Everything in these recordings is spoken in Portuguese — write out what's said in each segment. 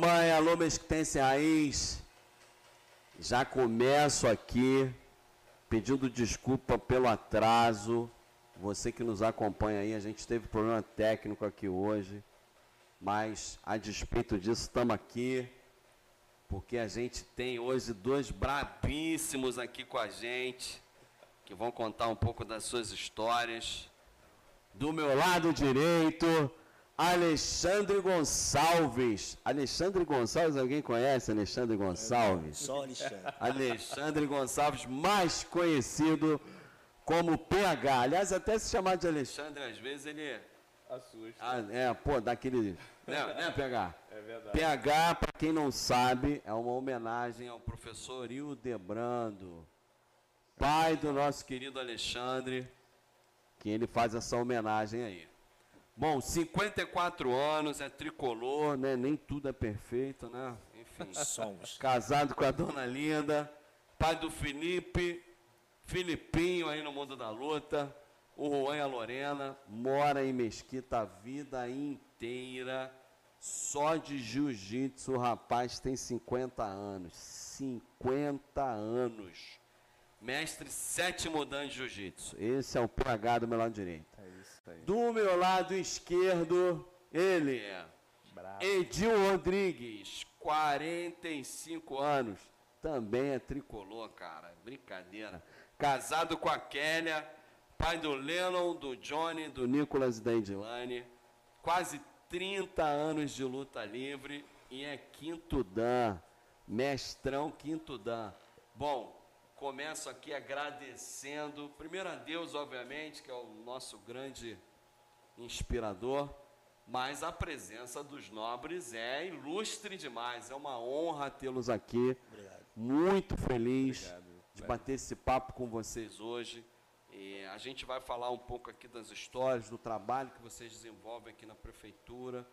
Papai, alô, alô, Mesquitense Raiz. Já começo aqui pedindo desculpa pelo atraso. Você que nos acompanha aí, a gente teve problema técnico aqui hoje. Mas, a despeito disso, estamos aqui. Porque a gente tem hoje dois brabíssimos aqui com a gente. Que vão contar um pouco das suas histórias. Do meu lado direito, Alexandre Gonçalves. Alexandre Gonçalves, alguém conhece Alexandre Gonçalves? Só Alexandre. Alexandre Gonçalves, mais conhecido como PH. Aliás, até se chamar de Alexandre, às vezes ele. Assusta. Ah, é, pô, daquele. Né, né PH? É verdade. PH, para quem não sabe, é uma homenagem ao professor Hildebrando, pai do nosso querido Alexandre, que ele faz essa homenagem aí. Bom, 54 anos, é tricolor, né? Nem tudo é perfeito, né? Enfim. Somos. Casado com a dona Linda, pai do Felipe, Filipinho aí no mundo da luta, o Juan e a Lorena, mora em Mesquita a vida inteira, só de jiu-jitsu, o rapaz tem 50 anos. 50 anos. Mestre sétimo dan de jiu-jitsu. Esse é o PH do meu lado direito. Do meu lado esquerdo, ele é Bravo. Edil Rodrigues, 45 anos. Também é tricolor, cara. Brincadeira. Casado com a Kélia, pai do Lennon, do Johnny, do Nicolas e da Edilane. Quase 30 anos de luta livre e é quinto dan. Mestrão quinto dan. Bom, começo aqui agradecendo, primeiro a Deus, obviamente, que é o nosso grande inspirador, mas a presença dos nobres é ilustre demais. É uma honra tê-los aqui. Obrigado. Muito feliz Obrigado. de bater esse papo com vocês hoje. E a gente vai falar um pouco aqui das histórias, do trabalho que vocês desenvolvem aqui na prefeitura,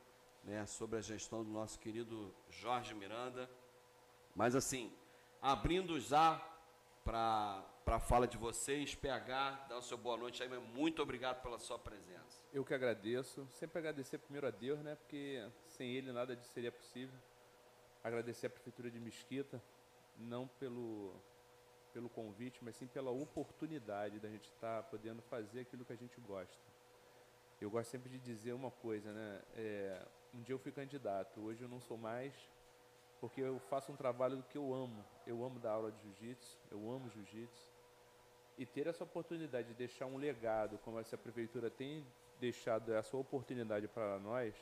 né, sobre a gestão do nosso querido Jorge Miranda. Mas assim, abrindo já para a fala de vocês, PH, dá o seu boa noite aí, mas muito obrigado pela sua presença. Eu que agradeço. Sempre agradecer primeiro a Deus, né? Porque sem Ele nada disso seria possível. Agradecer a Prefeitura de Mesquita, não pelo, pelo convite, mas sim pela oportunidade da gente estar podendo fazer aquilo que a gente gosta. Eu gosto sempre de dizer uma coisa, né? É, um dia eu fui candidato, hoje eu não sou mais, porque eu faço um trabalho que eu amo. Eu amo dar aula de jiu-jitsu, eu amo jiu-jitsu. E ter essa oportunidade de deixar um legado, como essa prefeitura tem deixado essa oportunidade para nós,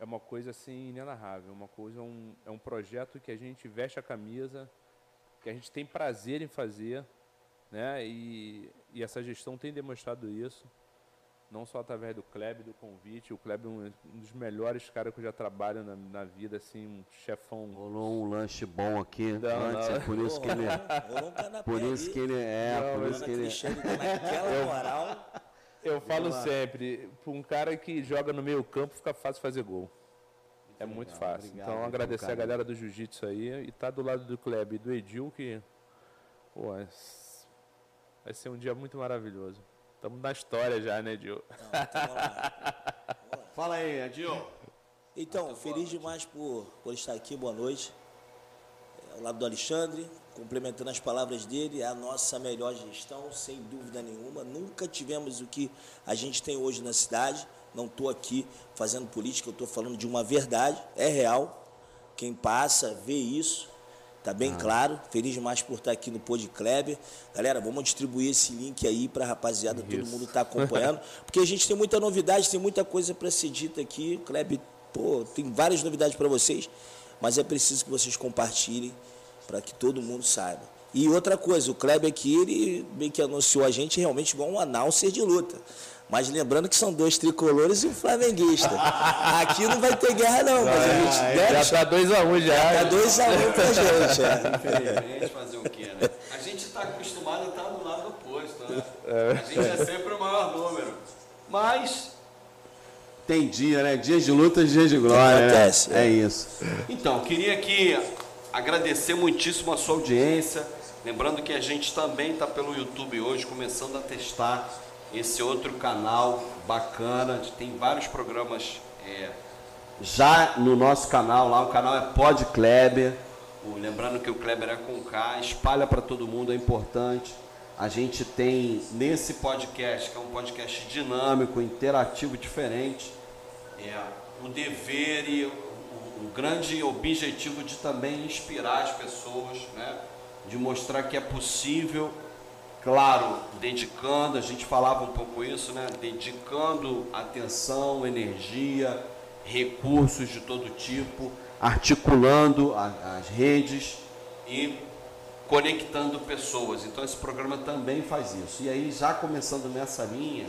é uma coisa assim inenarrável, uma coisa um, é um projeto que a gente veste a camisa, que a gente tem prazer em fazer, né? E, e essa gestão tem demonstrado isso, não só através do Kleb, do convite. O Kleb é um, um dos melhores caras que eu já trabalho na, na vida, assim, um chefão. Rolou um lanche bom aqui Não, antes, não. é por isso que ele, Rolou um canapé por isso que ele é, Não, por isso que ele naquela moral. Eu falo lá. sempre, para um cara que joga no meio campo, fica fácil fazer gol. É muito legal, fácil. obrigado então, agradecer a galera do Jiu-Jitsu aí e tá do lado do Kleb e do Edil, que pô, é- vai ser um dia muito maravilhoso. Estamos na história já, né? Não, então lá. Fala aí, Adil. Então, feliz demais por, por estar aqui, boa noite. É, Ao lado do Alexandre, complementando as palavras dele, é a nossa melhor gestão, sem dúvida nenhuma. Nunca tivemos o que a gente tem hoje na cidade. Não estou aqui fazendo política, eu estou falando de uma verdade, é real. Quem passa vê isso, tá bem claro. Feliz demais por estar aqui no Pod Kleber. Galera, vamos distribuir esse link aí para rapaziada, todo Isso. mundo tá acompanhando, porque a gente tem muita novidade, tem muita coisa para ser dita aqui. Kleber, pô, tem várias novidades para vocês, mas é preciso que vocês compartilhem para que todo mundo saiba. E outra coisa, o Kleber aqui, ele bem que anunciou a gente realmente igual um announcer de luta. Mas lembrando que são dois tricolores e um flamenguista. Aqui não vai ter guerra não, mas a gente deve já tá 2x1 um já. Tá 2 a 1 um pra gente. É. Infelizmente, fazer o quê, né? A gente está acostumado a estar do lado oposto, né? A gente é sempre o maior número. Mas. Tem dia, né? Dias de luta, dias de glória. Acontece, né? é. É isso. Então, queria aqui agradecer muitíssimo a sua audiência. Lembrando que a gente também está pelo YouTube hoje, começando a testar esse outro canal bacana. Tem vários programas é, já no nosso canal lá, o canal é Pod Kleber. Lembrando que o Kleber é com K, espalha para todo mundo, é importante. A gente tem nesse podcast, que é um podcast dinâmico, interativo, diferente, é, o dever e o, o grande objetivo de também inspirar as pessoas, né? de mostrar que é possível, claro, dedicando, a gente falava um pouco isso, né? dedicando atenção, energia, recursos de todo tipo, articulando a, as redes e conectando pessoas. Então esse programa também faz isso. E aí, já começando nessa linha,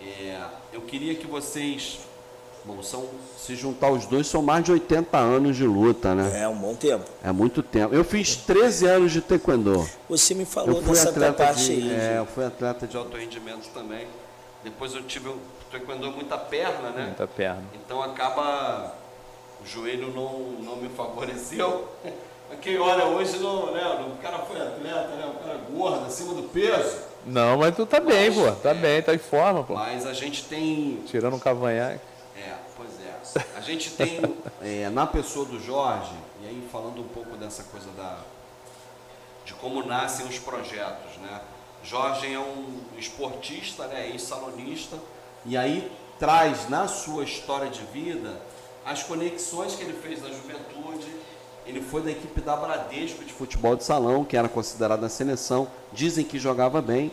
é, eu queria que vocês Bom, são, se juntar os dois, são mais de 80 anos de luta, né? É um bom tempo. É muito tempo. Eu fiz 13 anos de taekwondo. Você me falou dessa parte de, aí. É, eu fui atleta de alto rendimento também. Depois eu tive o taekwondo muita perna, né? Muita perna. Então acaba o joelho não, não me favoreceu. Quem olha hoje, não, né? O cara foi atleta, né? O cara gordo, acima do peso. Não, mas tu tá mas, bem, pô. Tá é, bem, tá em forma, pô. Mas a gente tem. Tirando um cavanhaque. A gente tem é, na pessoa do Jorge, e aí falando um pouco dessa coisa da, de como nascem os projetos, né? Jorge é um esportista, né, ex-salonista, e aí traz na sua história de vida as conexões que ele fez na juventude. Ele foi da equipe da Bradesco de futebol de salão, que era considerada a seleção. Dizem que jogava bem,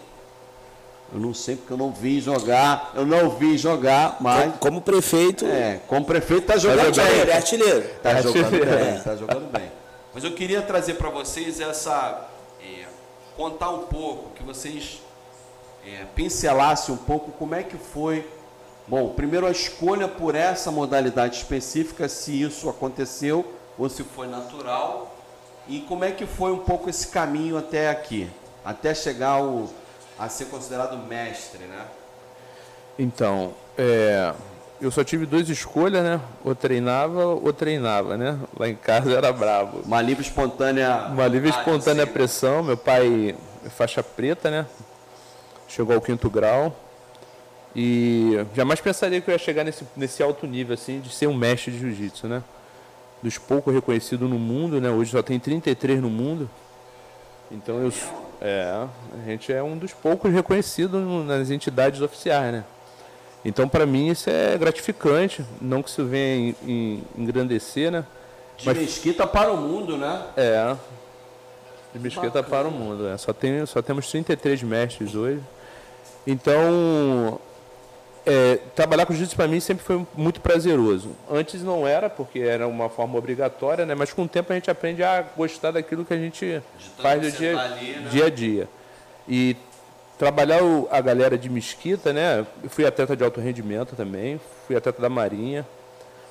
eu não sei porque eu não vi jogar, eu não vi jogar, mas. Como prefeito. É, como prefeito está jogando tá bem. Ele é artilheiro. Está é jogando bem, está jogando bem. Mas eu queria trazer para vocês essa. É, contar um pouco, que vocês é, pincelassem um pouco como é que foi. Bom, primeiro a escolha por essa modalidade específica, se isso aconteceu ou se foi natural, e como é que foi um pouco esse caminho até aqui, até chegar ao a ser considerado mestre, né? Então, é, eu só tive duas escolhas, né? Ou treinava ou treinava, né? Lá em casa era bravo. Uma livre espontânea. Uma livre espontânea pressão. Meu pai é faixa preta, né? Chegou ao quinto grau. E jamais pensaria que eu ia chegar nesse, nesse alto nível, assim, de ser um mestre de jiu-jitsu, né? Dos poucos reconhecidos no mundo, né? Hoje só tem 33 no mundo. Então eu, é, a gente é um dos poucos reconhecidos nas entidades oficiais, né? Então, para mim, isso é gratificante. Não que isso venha em, engrandecer, né? De Mas, Mesquita para o mundo, né? É. De Mesquita Bacana. para o mundo. É. Só, tem, só temos 33 mestres hoje. Então, é, trabalhar com jiu-jitsu para mim sempre foi muito prazeroso. Antes não era, porque era uma forma obrigatória, né? mas com o tempo a gente aprende a gostar daquilo que a gente faz do dia, tá ali, né? dia a dia. E trabalhar o, a galera de Mesquita, né? Eu fui atleta de alto rendimento também, fui atleta da Marinha,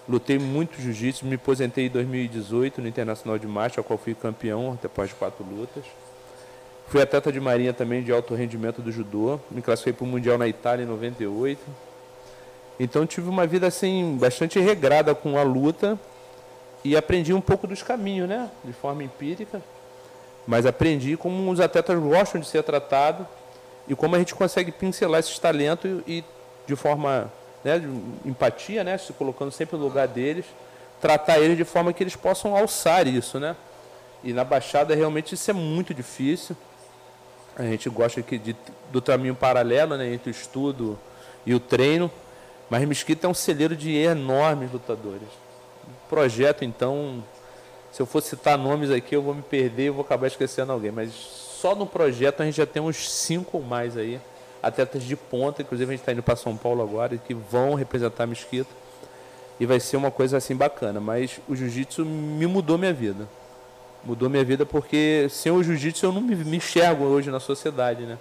lutei muito jiu-jitsu, me aposentei em 2018 no Internacional de Marcha, ao qual fui campeão depois de quatro lutas. Fui atleta de marinha também de alto rendimento do judô. Me classifiquei para o Mundial na Itália em 98. Então tive uma vida assim bastante regrada com a luta e aprendi um pouco dos caminhos, né? De forma empírica. Mas aprendi como os atletas gostam de ser tratados e como a gente consegue pincelar esses talentos e, de forma né, de empatia, né? Se colocando sempre no lugar deles, tratar eles de forma que eles possam alçar isso, né? E na Baixada realmente isso é muito difícil. A gente gosta aqui de, do caminho paralelo né, entre o estudo e o treino, mas Mesquita é um celeiro de enormes lutadores. Projeto, então, se eu for citar nomes aqui, eu vou me perder e vou acabar esquecendo alguém, mas só no projeto a gente já tem uns cinco ou mais aí, atletas de ponta, inclusive a gente está indo para São Paulo agora, que vão representar Mesquita, e vai ser uma coisa assim bacana, mas o jiu-jitsu me mudou minha vida mudou minha vida porque sem o jiu-jitsu eu não me, me, enxergo hoje na sociedade, né?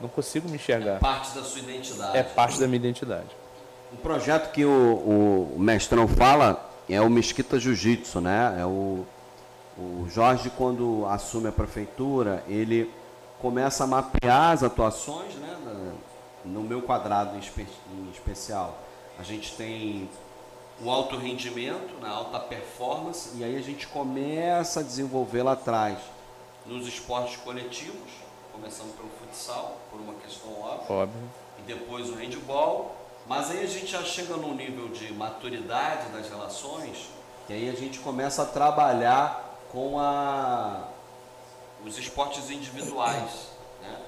Não consigo me enxergar. É parte da sua identidade. É parte da minha identidade. O projeto que o, o mestrão fala é o Mesquita Jiu-Jitsu, né? É o, o Jorge, quando assume a prefeitura, ele começa a mapear as atuações, né? No meu quadrado em, espe em especial. A gente tem o alto rendimento, na alta performance, e aí a gente começa a desenvolver lá atrás nos esportes coletivos, começando pelo futsal, por uma questão óbvia, Óbvio. e depois o handball, Mas aí a gente já chega num nível de maturidade das relações, que aí a gente começa a trabalhar com a, os esportes individuais. Né?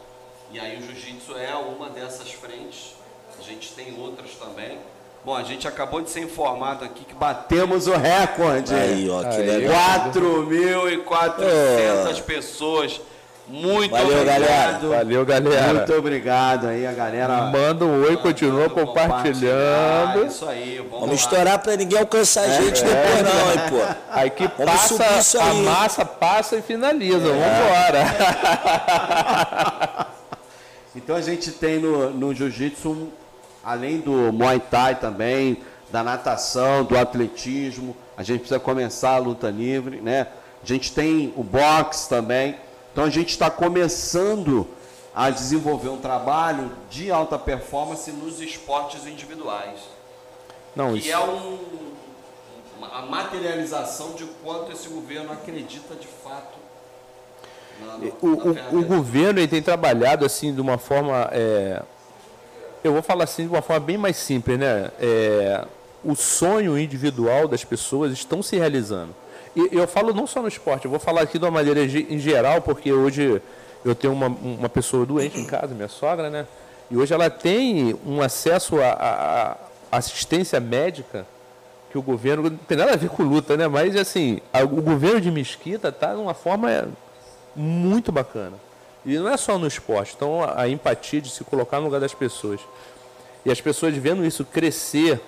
E aí o jiu-jitsu é uma dessas frentes, a gente tem outras também. Bom, a gente acabou de ser informado aqui que batemos o recorde. Aí, ó, que Aí, legal. 4.400 pessoas. Muito Valeu, obrigado. galera. Valeu, galera. Muito obrigado aí, a galera. Manda um oi, continua compartilhando. Isso aí, vamos, Vamos estourar pra ninguém alcançar a gente depois não, hein, pô. Aí que Vamos passa, isso a aí. massa passa e finaliza. É. Vambora. Então a gente tem no, no jiu-jitsu, além do Muay Thai também, da natação, do atletismo, a gente precisa começar a luta livre, né? A gente tem o boxe também. Então a gente está começando a desenvolver um trabalho de alta performance nos esportes individuais. Não, Que isso, é um, a materialização de quanto esse governo acredita de fato na, na- o, na o- o governo ele tem trabalhado assim de uma forma, é, eu vou falar assim de uma forma bem mais simples, né? É, o sonho individual das pessoas estão se realizando. E eu falo não só no esporte, eu vou falar aqui de uma maneira em geral, porque hoje eu tenho uma, uma pessoa doente em casa, minha sogra, né? E hoje ela tem um acesso a assistência médica que o governo não tem nada a ver com luta, né? Mas assim, a- o governo de Mesquita está numa forma muito bacana. E não é só no esporte, então a, empatia de se colocar no lugar das pessoas. E as pessoas vendo isso crescer,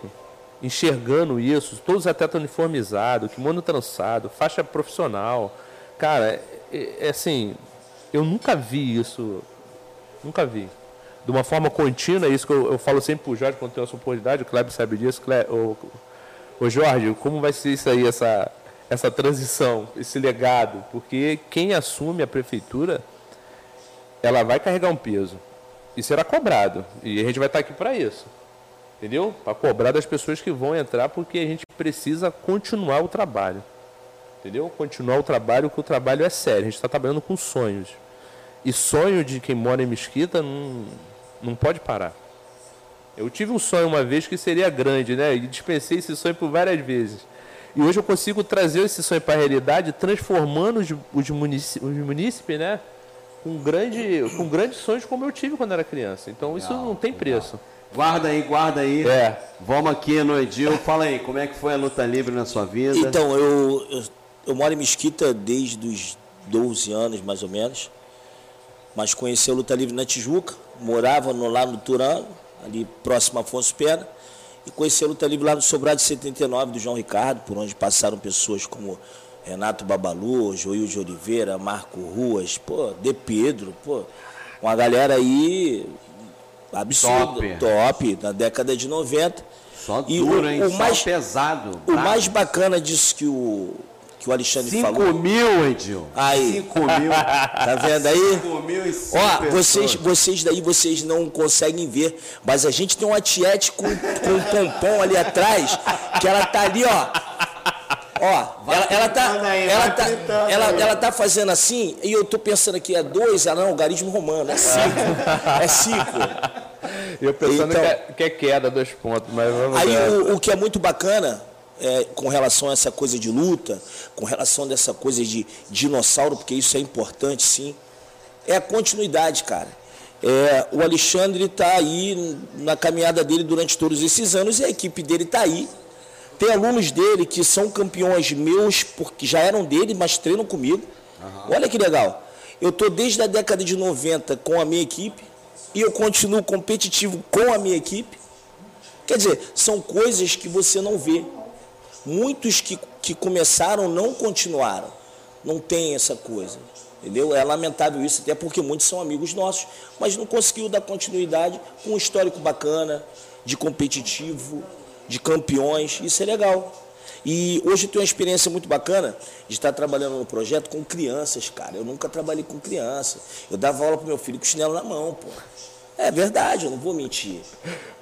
enxergando isso, todos os atletas uniformizados, kimono trançado, faixa profissional. Cara, é, é assim, eu nunca vi isso, nunca vi. De uma forma contínua, é isso que eu, eu falo sempre pro Jorge quando tem essa oportunidade, o Kleber sabe disso, Cle, o, Ô Jorge, como vai ser isso aí, essa, essa transição, esse legado? Porque quem assume a prefeitura, ela vai carregar um peso. E será cobrado. E a gente vai estar aqui para isso. Entendeu? Para cobrar das pessoas que vão entrar, porque a gente precisa continuar o trabalho. Entendeu? Continuar o trabalho, porque o trabalho é sério. A gente está trabalhando com sonhos. E sonho de quem mora em Mesquita não, não pode parar. Eu tive um sonho uma vez que seria grande, né? E dispensei esse sonho por várias vezes. E hoje eu consigo trazer esse sonho para a realidade, transformando os, os, munici- os munícipes, né? Com, grande, com grandes sonhos como eu tive quando era criança. Então isso não tem preço. Guarda aí, guarda aí. É. Vamos aqui no Edil. Fala aí, como é que foi a luta livre na sua vida? Então, eu, eu, eu moro em Mesquita desde os 12 anos, mais ou menos. Mas conheci a luta livre na Tijuca, morava no, lá no Turango, ali próximo a Afonso Pena. E conheci a luta livre lá no Sobrado 79 do João Ricardo, por onde passaram pessoas como Renato Babalu, Joil de Oliveira, Marco Ruas, pô, De Pedro, pô. Uma galera aí absurda, Top. top, na década de 90. Só E duro, o- hein? o Só mais- pesado. O mais bacana disso que o, que o Alexandre 5 falou. mil, Edil. Aí. 5 mil. Tá vendo aí? 5 mil e cinco Ó, pessoas. vocês, vocês daí vocês não conseguem ver, mas a gente tem uma tiete com, com um pompom ali atrás, que ela tá ali, ó. Ó, ela, ela tá, aí, ela, vai tá, ela, aí. ela tá fazendo assim, e eu tô pensando aqui, é dois, ela não, garismo romano, é cinco. É cinco. Eu pensando Então- que, é, que é queda, dois pontos, mas vamos Aí ver. o, o que é muito bacana é, com relação a essa coisa de luta, com relação dessa coisa de dinossauro, porque isso é importante sim, é a continuidade, cara. É, o Alexandre está aí na caminhada dele durante todos esses anos e a equipe dele está aí. Tem alunos dele que são campeões meus, porque já eram dele, mas treinam comigo. Olha que legal. Eu estou desde a década de 90 com a minha equipe e eu continuo competitivo com a minha equipe. Quer dizer, são coisas que você não vê. Muitos que, que começaram não continuaram. Não tem essa coisa. Entendeu? É lamentável isso, até porque muitos são amigos nossos, mas não conseguiu dar continuidade com um histórico bacana, de competitivo, de campeões. Isso é legal. E hoje eu tenho uma experiência muito bacana de estar trabalhando no projeto com crianças, cara. Eu nunca trabalhei com criança. Eu dava aula pro meu filho com chinelo na mão, pô. É verdade, eu não vou mentir.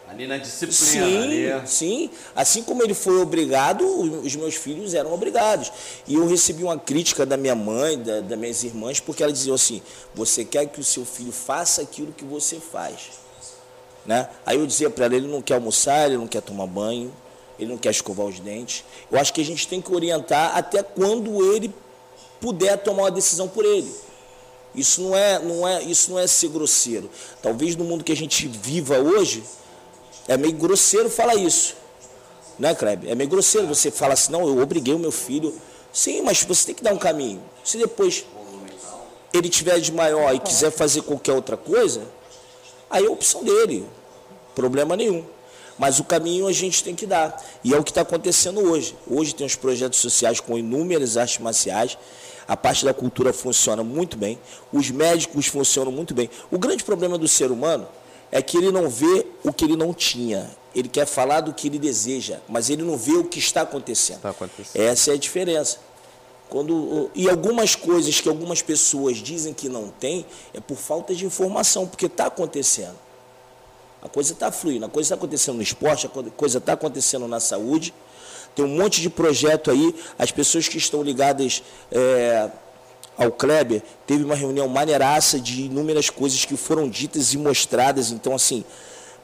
Ali na disciplina. Sim, ali. sim. Assim como ele foi obrigado, os meus filhos eram obrigados. E eu recebi uma crítica da minha mãe, da, das minhas irmãs, porque ela dizia assim: você quer que o seu filho faça aquilo que você faz. Né? Aí eu dizia para ele, ele não quer almoçar, ele não quer tomar banho, ele não quer escovar os dentes. Eu acho que a gente tem que orientar até quando ele puder tomar uma decisão por ele. Isso não é, não é, isso não é ser grosseiro. Talvez no mundo que a gente viva hoje, é meio grosseiro falar isso. Né, Kleber? É meio grosseiro você falar assim, não, eu obriguei o meu filho. Sim, mas você tem que dar um caminho. Se depois ele tiver de maior e quiser fazer qualquer outra coisa, aí é a opção dele. Problema nenhum. Mas o caminho a gente tem que dar. E é o que está acontecendo hoje. Hoje tem os projetos sociais com inúmeras artes marciais. A parte da cultura funciona muito bem. Os médicos funcionam muito bem. O grande problema do ser humano é que ele não vê o que ele não tinha. Ele quer falar do que ele deseja, mas ele não vê o que está acontecendo. Está acontecendo. Essa é a diferença. Quando, e algumas coisas que algumas pessoas dizem que não tem é por falta de informação, porque está acontecendo. A coisa está fluindo, a coisa está acontecendo no esporte, a coisa está acontecendo na saúde. Tem um monte de projeto aí. As pessoas que estão ligadas é, ao Kleber, teve uma reunião maneiraça de inúmeras coisas que foram ditas e mostradas. Então, assim,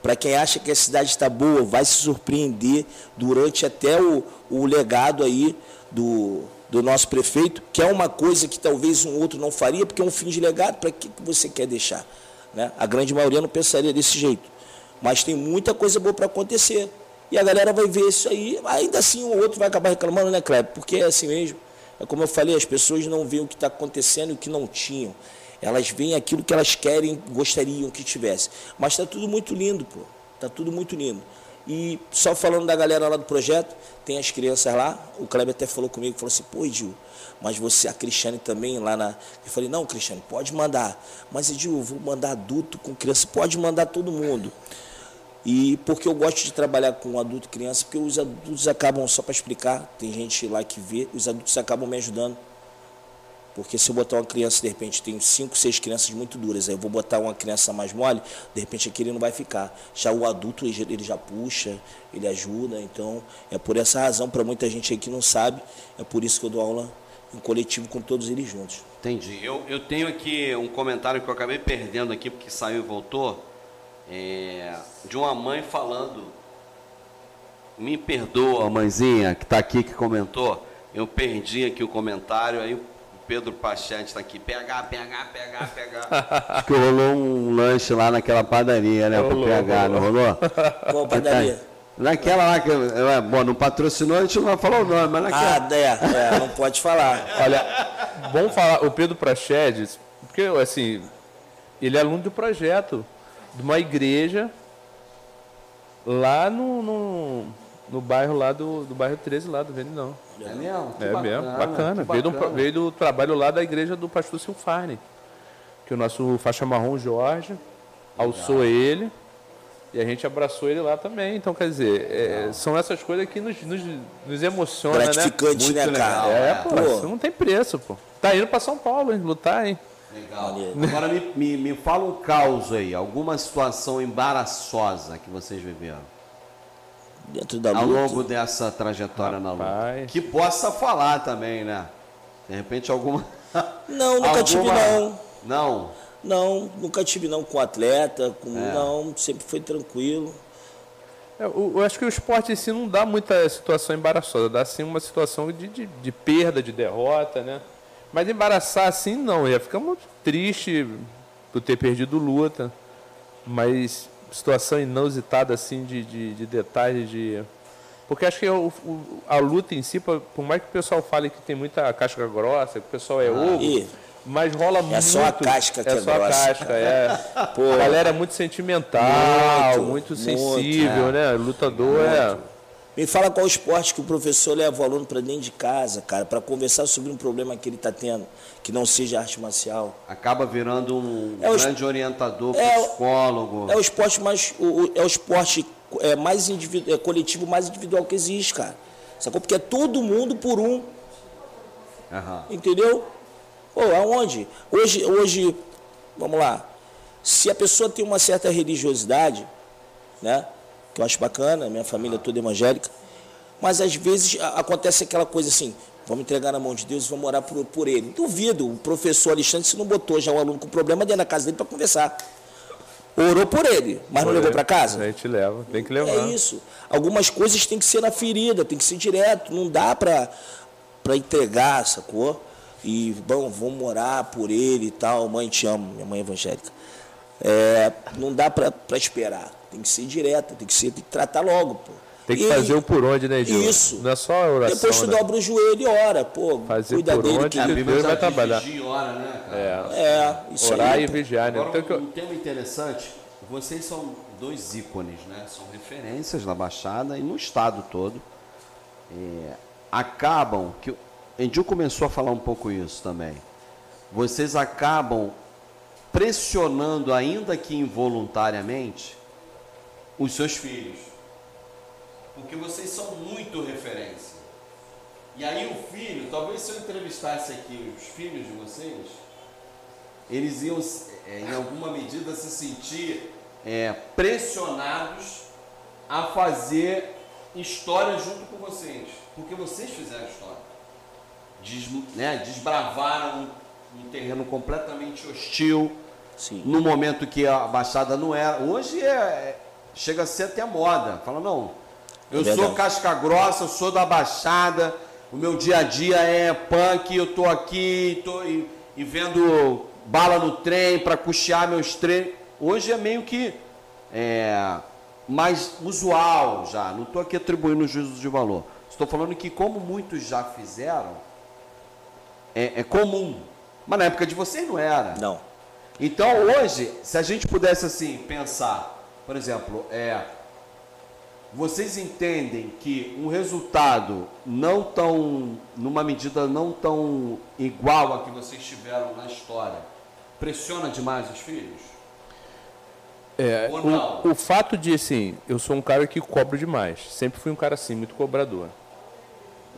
para quem acha que a cidade está boa, vai se surpreender durante até o, o legado aí do, do nosso prefeito, que é uma coisa que talvez um outro não faria, porque é um fim de legado, para que, que você quer deixar? Né? A grande maioria não pensaria desse jeito. Mas tem muita coisa boa para acontecer. E a galera vai ver isso aí, ainda assim o outro vai acabar reclamando, né, Kleber? Porque é assim mesmo. É como eu falei, as pessoas não veem o que está acontecendo e o que não tinham. Elas veem aquilo que elas querem, gostariam que tivesse. Mas está tudo muito lindo, pô. Está tudo muito lindo. E só falando da galera lá do projeto, tem as crianças lá. O Kleber até falou comigo, falou assim, pô, Edil, mas você, a Cristiane também lá na. Eu falei, não, Cristiane, pode mandar. Mas Edil, eu vou mandar adulto com criança, pode mandar todo mundo. E porque eu gosto de trabalhar com adulto e criança, porque os adultos acabam, só para explicar, tem gente lá que vê, os adultos acabam me ajudando. Porque se eu botar uma criança, de repente, tem cinco, seis crianças muito duras, aí eu vou botar uma criança mais mole, de repente aquele não vai ficar. Já o adulto, ele já puxa, ele ajuda, então é por essa razão, para muita gente aí que não sabe, é por isso que eu dou aula em coletivo com todos eles juntos. Entendi. Eu, eu tenho aqui um comentário que eu acabei perdendo aqui, porque saiu e voltou é, de uma mãe falando. Me perdoa, mãezinha, que está aqui, que comentou. Eu perdi aqui o comentário, aí o Pedro Pachete está aqui. PH, PH, PH, PH. Acho que rolou um lanche lá naquela padaria, né? Rolou, pro PH, rolou. não rolou? Qual padaria? Naquela lá que. É, bom, não patrocinou, a gente não vai falar o nome, mas naquela. Ah, é, é não pode falar. Olha, bom falar, o Pedro Prachedes, porque assim, ele é aluno do projeto de uma igreja lá no, no, no bairro lá do, do bairro 13 lá do Vendidão. É mesmo? É bacana, mesmo, bacana. Veio, do, veio do trabalho lá da igreja do pastor Silfarne, que o nosso faixa marrom Jorge alçou Legal. ele e a gente abraçou ele lá também. Então, quer dizer, é, são essas coisas que nos, nos, nos emocionam, né? Gratificante, né, né cara? É, pô, pô. Isso não tem preço, pô. Tá indo para São Paulo, hein, lutar, hein? Legal. Agora me, me, me fala um caos aí, alguma situação embaraçosa que vocês viveram. Dentro da Ao longo dessa trajetória Rapaz. na luta. Que possa falar também, né? De repente alguma. Não, nunca alguma... tive não. Não? Não, nunca tive não com atleta, com. É. Não, sempre foi tranquilo. É, eu, eu, acho que o esporte em si não dá muita situação embaraçosa, dá sim uma situação de, de, de perda, de derrota, né? Mas embaraçar assim não, ia ficar muito triste por ter perdido luta. Mas situação inusitada assim de, de, de detalhes de. Porque acho que o, o, a luta em si, por mais que o pessoal fale que tem muita casca grossa, que o pessoal é ah, ovo, mas rola é muito. É só a casca que é, é só grossa. a casca, é. Pô, a galera é muito sentimental, muito, muito sensível, muito, é. né? Lutador muito. é me fala qual esporte que o professor leva o aluno para dentro de casa, cara, para conversar sobre um problema que ele está tendo, que não seja arte marcial. Acaba virando um é grande orientador, é, psicólogo. É o esporte mais, o, é o esporte é, mais individu, é, coletivo mais individual que existe, cara. Sacou? Porque é todo mundo por um. Uhum. Entendeu? Pô, aonde? Hoje, hoje, vamos lá. Se a pessoa tem uma certa religiosidade, né? Que eu acho bacana, minha família é toda evangélica. Mas às vezes acontece aquela coisa assim, vamos entregar na mão de Deus e vamos orar por, por ele. Duvido, o professor Alexandre se não botou já um aluno com problema dentro da casa dele para conversar. Orou por ele, mas não levou para A casa? gente leva, tem que levar. É isso. Algumas coisas tem que ser na ferida, tem que ser direto. Não dá para para entregar, sacou? E, bom, vamos morar por ele e tal. Mãe, te amo, minha mãe é evangélica. É, não dá para esperar. Tem que ser direto, tem que ser, tem que tratar logo, pô. Tem que E- fazer o por onde, né, Gil? Isso. Não é só a oração, Depois tu né? dobra o joelho e ora, pô. Fazer cuida por dele. onde Que... A Bíblia vai trabalhar. vigia e ora, né, cara? É. É, isso Orar aí. e pô. vigiar, né? Agora, Então, que um tema interessante, vocês são dois ícones, né? São referências na Baixada e no estado todo. É, acabam, que o Endil começou a falar um pouco isso também. Vocês acabam pressionando, ainda que involuntariamente, os seus filhos. Porque vocês são muito referência. E aí o filho, talvez se eu entrevistasse aqui os filhos de vocês, eles iam, é, em alguma medida, se sentir é, pressionados a fazer história junto com vocês, porque vocês fizeram história. Des, né, desbravaram um, terreno completamente hostil, Sim. no momento que a Baixada não era. Hoje é, é- chega a ser até moda. Fala, não, eu É sou casca grossa, eu sou da Baixada, o meu dia a dia é punk, eu tô aqui tô, e, e vendo bala no trem para custear meus treinos. Hoje é meio que é, mais usual já. Não estou aqui atribuindo juízo de valor. Estou falando que, como muitos já fizeram, é, é comum. Mas na época de vocês não era. Não. Então hoje, se a gente pudesse assim pensar, por exemplo, é, vocês entendem que um resultado não tão, numa medida não tão igual a que vocês tiveram na história, pressiona demais os filhos? É, Ou não? o, o fato de, assim, eu sou um cara que cobro demais. Sempre fui um cara assim, muito cobrador.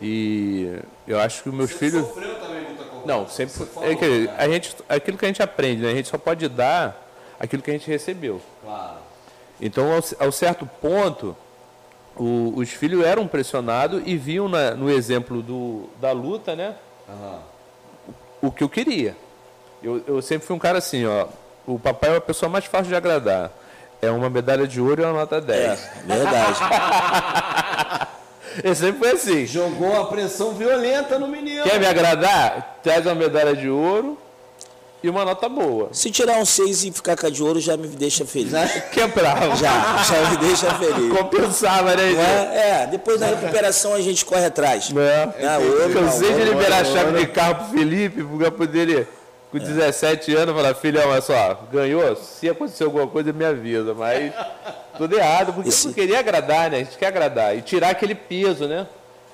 E eu acho que os meus Você filhos. sofreu também muita cobrança? Não, sempre. Você foi- falou, é né? a gente, aquilo que a gente aprende, né? A gente só pode dar aquilo que a gente recebeu. Claro. Então, ao, ao certo ponto, o- os filhos eram pressionados e viam na- no exemplo do, da luta, né? Aham. o que eu queria. Eu, eu sempre fui um cara assim, ó. O papai é a pessoa mais fácil de agradar. É uma medalha de ouro e uma nota 10. É, verdade. Ele sempre foi assim. Jogou a pressão violenta no menino. Quer me agradar? Traz uma medalha de ouro e uma nota boa. Se tirar um 6 e ficar com a de ouro, já me deixa feliz. Quebrava. Já, já me deixa feliz. Compensava, né, é? É, depois da recuperação a gente corre atrás. É. É, ouro, não, Cansei de ouro, liberar a ouro, chave ouro. de carro pro Felipe, pra poder ele, com 17 anos, falar, filhão, olha só, ganhou? Se acontecer alguma coisa, me avisa, mas tudo errado, porque Esse- eu não queria agradar, né? A gente quer agradar. E tirar aquele peso, né?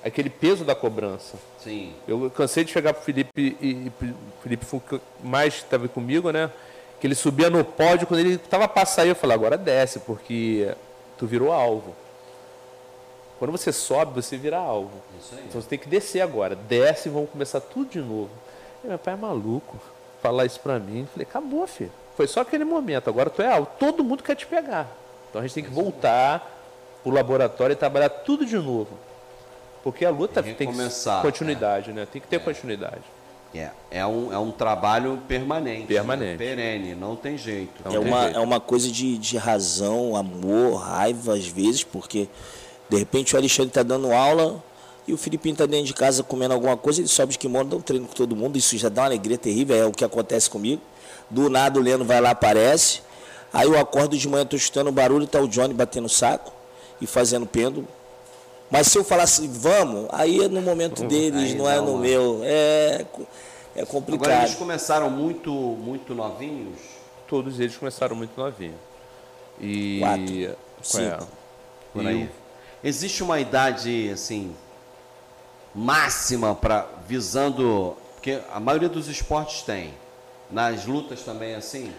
Aquele peso da cobrança. Sim. Eu cansei de chegar pro Felipe e, e o Felipe foi mais estava comigo, né? Que ele subia no pódio, quando ele tava para sair, eu falei, agora desce, porque tu virou alvo. Quando você sobe, você vira alvo. Isso aí. Então você tem que descer agora. Desce e vamos começar tudo de novo. E meu pai é maluco. Falar isso pra mim. Eu falei, acabou, filho. Foi só aquele momento. Agora tu é alvo. Todo mundo quer te pegar. Então a gente tem que voltar pro laboratório e trabalhar tudo de novo. Porque a luta tem que recomeçar, continuidade, né? Tem que ter continuidade. É, é, um, é um trabalho permanente. Permanente. né? Perene, não tem jeito. Não É tem uma, jeito. é uma coisa de, de razão, amor, raiva às vezes, porque de repente o Alexandre está dando aula e o Filipinho está dentro de casa comendo alguma coisa, ele sobe de kimono, dá um treino com todo mundo, isso já dá uma alegria terrível, é o que acontece comigo. Do nada o Leno vai lá, aparece, aí eu acordo de manhã, estou escutando barulho, tá o Johnny batendo saco e fazendo pêndulo. Mas se eu falasse, vamos, aí é no momento deles, Aí não é no uma- meu. É, é Agora complicado. eles começaram muito, muito novinhos. Todos eles começaram muito novinhos. E. Quatro, cinco. É. Por E aí. Existe uma idade assim máxima para visando, porque a maioria dos esportes tem. Nas lutas também é assim.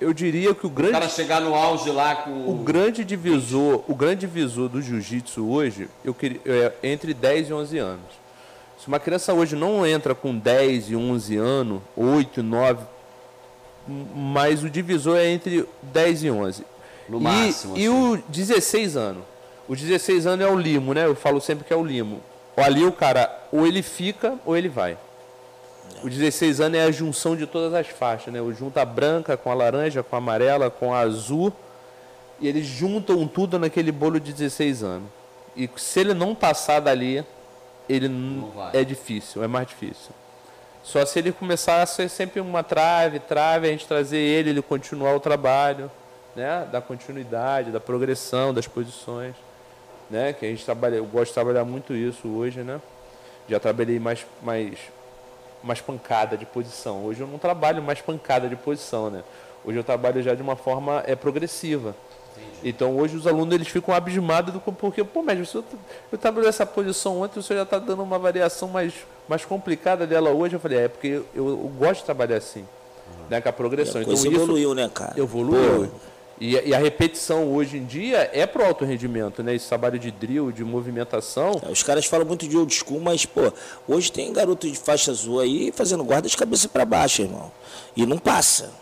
Eu diria que o O grande. cara chegar no auge lá com O grande divisor, o grande divisor do jiu-jitsu hoje, eu queria, é entre 10 e 11 anos. Se uma criança hoje não entra com 10 e 11 anos, 8, 9, m- mas o divisor é entre 10 e 11. No e, máximo, E assim. o 16 anos. O 16 anos é o limo, né? Eu falo sempre que é o limo. Ali o cara, ou ele fica, ou ele vai. O 16 anos é a junção de todas as faixas, né? O junta a branca com a laranja, com a amarela, com a azul. E eles juntam tudo naquele bolo de 16 anos. E se ele não passar dali, ele não é difícil, é mais difícil. Só se ele começar a ser sempre uma trave, trave, a gente trazer ele, ele continuar o trabalho, né? Da continuidade, da progressão, das posições, né? Que a gente trabalha, eu gosto de trabalhar muito isso hoje, né? Já trabalhei mais, mais, mais pancada de posição. Hoje eu não trabalho mais pancada de posição, né? Hoje eu trabalho já de uma forma é, progressiva. Então hoje os alunos eles ficam abismados do porque, pô, mas eu, eu trabalhei nessa posição ontem, o senhor já está dando uma variação mais, mais complicada dela hoje. Eu falei, é porque eu, eu gosto de trabalhar assim, uhum. né, com a progressão. então isso evoluiu, né, cara? Evoluiu. E, e, a repetição hoje em dia é pro alto rendimento, né? Esse trabalho de drill, de movimentação. É, os caras falam muito de old school, mas, pô, hoje tem garoto de faixa azul aí fazendo guarda de cabeça para baixo, irmão. E não passa.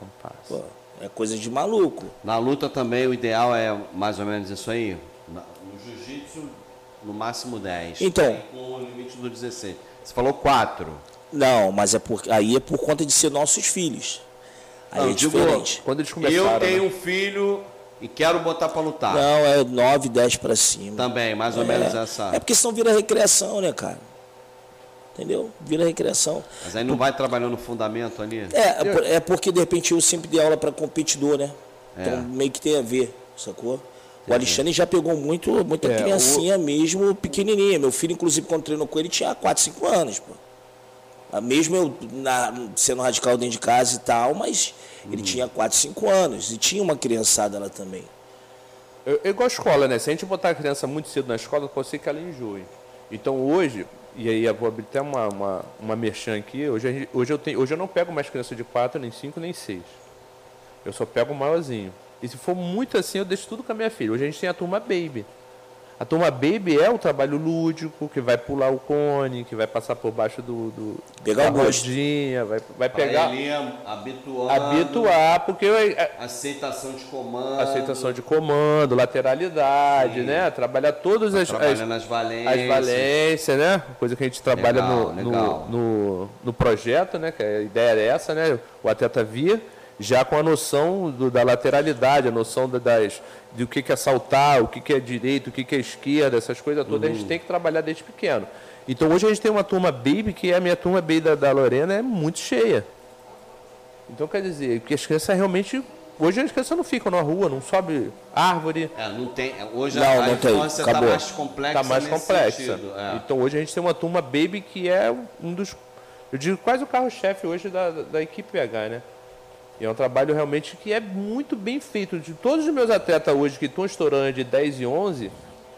Não passa. Pô, é coisa de maluco. Na luta também o ideal é mais ou menos isso aí? No jiu-jitsu, no máximo 10. Então. Com o limite do 16. Você falou 4. Não, mas é por, aí é por conta de ser nossos filhos. Aí não, é diferente. quando eles começaram, eu tenho né? um filho e quero botar para lutar. Não, é 9, 10 para cima. Também, mais ou é, menos essa. É porque senão vira recreação, né, cara? Entendeu? Vira recreação. Mas aí não vai trabalhando no fundamento ali? É, é porque de repente eu sempre dei aula para competidor, né? É. Então meio que tem a ver, sacou? O Alexandre já pegou muito, muita é, criancinha o... mesmo pequenininha. Meu filho, inclusive, quando treinou com ele, tinha 4, 5 anos, pô. Ah, mesmo eu na, sendo radical dentro de casa e tal, mas uhum. ele tinha 4, 5 anos e tinha uma criançada lá também. Eu, eu gosto de escola, né? Se a gente botar a criança muito cedo na escola, pode ser que ela enjoe. Então hoje, e aí eu vou abrir até uma, uma, uma merchan aqui, hoje, hoje, eu tenho, hoje eu não pego mais criança de 4, nem 5, nem 6. Eu só pego o maiorzinho. E se for muito assim, eu deixo tudo com a minha filha. Hoje a gente tem a turma Baby. A turma Baby é o trabalho lúdico, que vai pular o cone, que vai passar por baixo do. do pegar da rodinha, vai, vai pegar. Ele habituando, habituar, porque. É, aceitação de comando. Aceitação de comando, lateralidade, Sim. né? Trabalhar todas as. Trabalhando as, as valências. As valências, né? Coisa que a gente trabalha legal, no, legal. No, no, no, projeto, né? Que a ideia era essa, né? O atleta via já com a noção do, da lateralidade, a noção das, do que, que é saltar, o que, que é direito, o que, que é esquerda, essas coisas todas, uhum. a gente uhum. tem que trabalhar desde pequeno. Então hoje a gente tem uma turma Baby, que é a minha turma Baby da, da Lorena, é muito cheia. Então quer dizer, que as crianças realmente. Hoje as crianças não ficam na rua, não sobe árvore. É, não tem. Hoje não, a, não infância está mais complexa. Está mais complexa. É. Então hoje a gente tem uma turma Baby que é um dos. Eu digo quase o carro-chefe hoje da, da equipe PH, né? E é um trabalho realmente que é muito bem feito. De todos os meus atletas hoje que estão estourando de 10 e 11,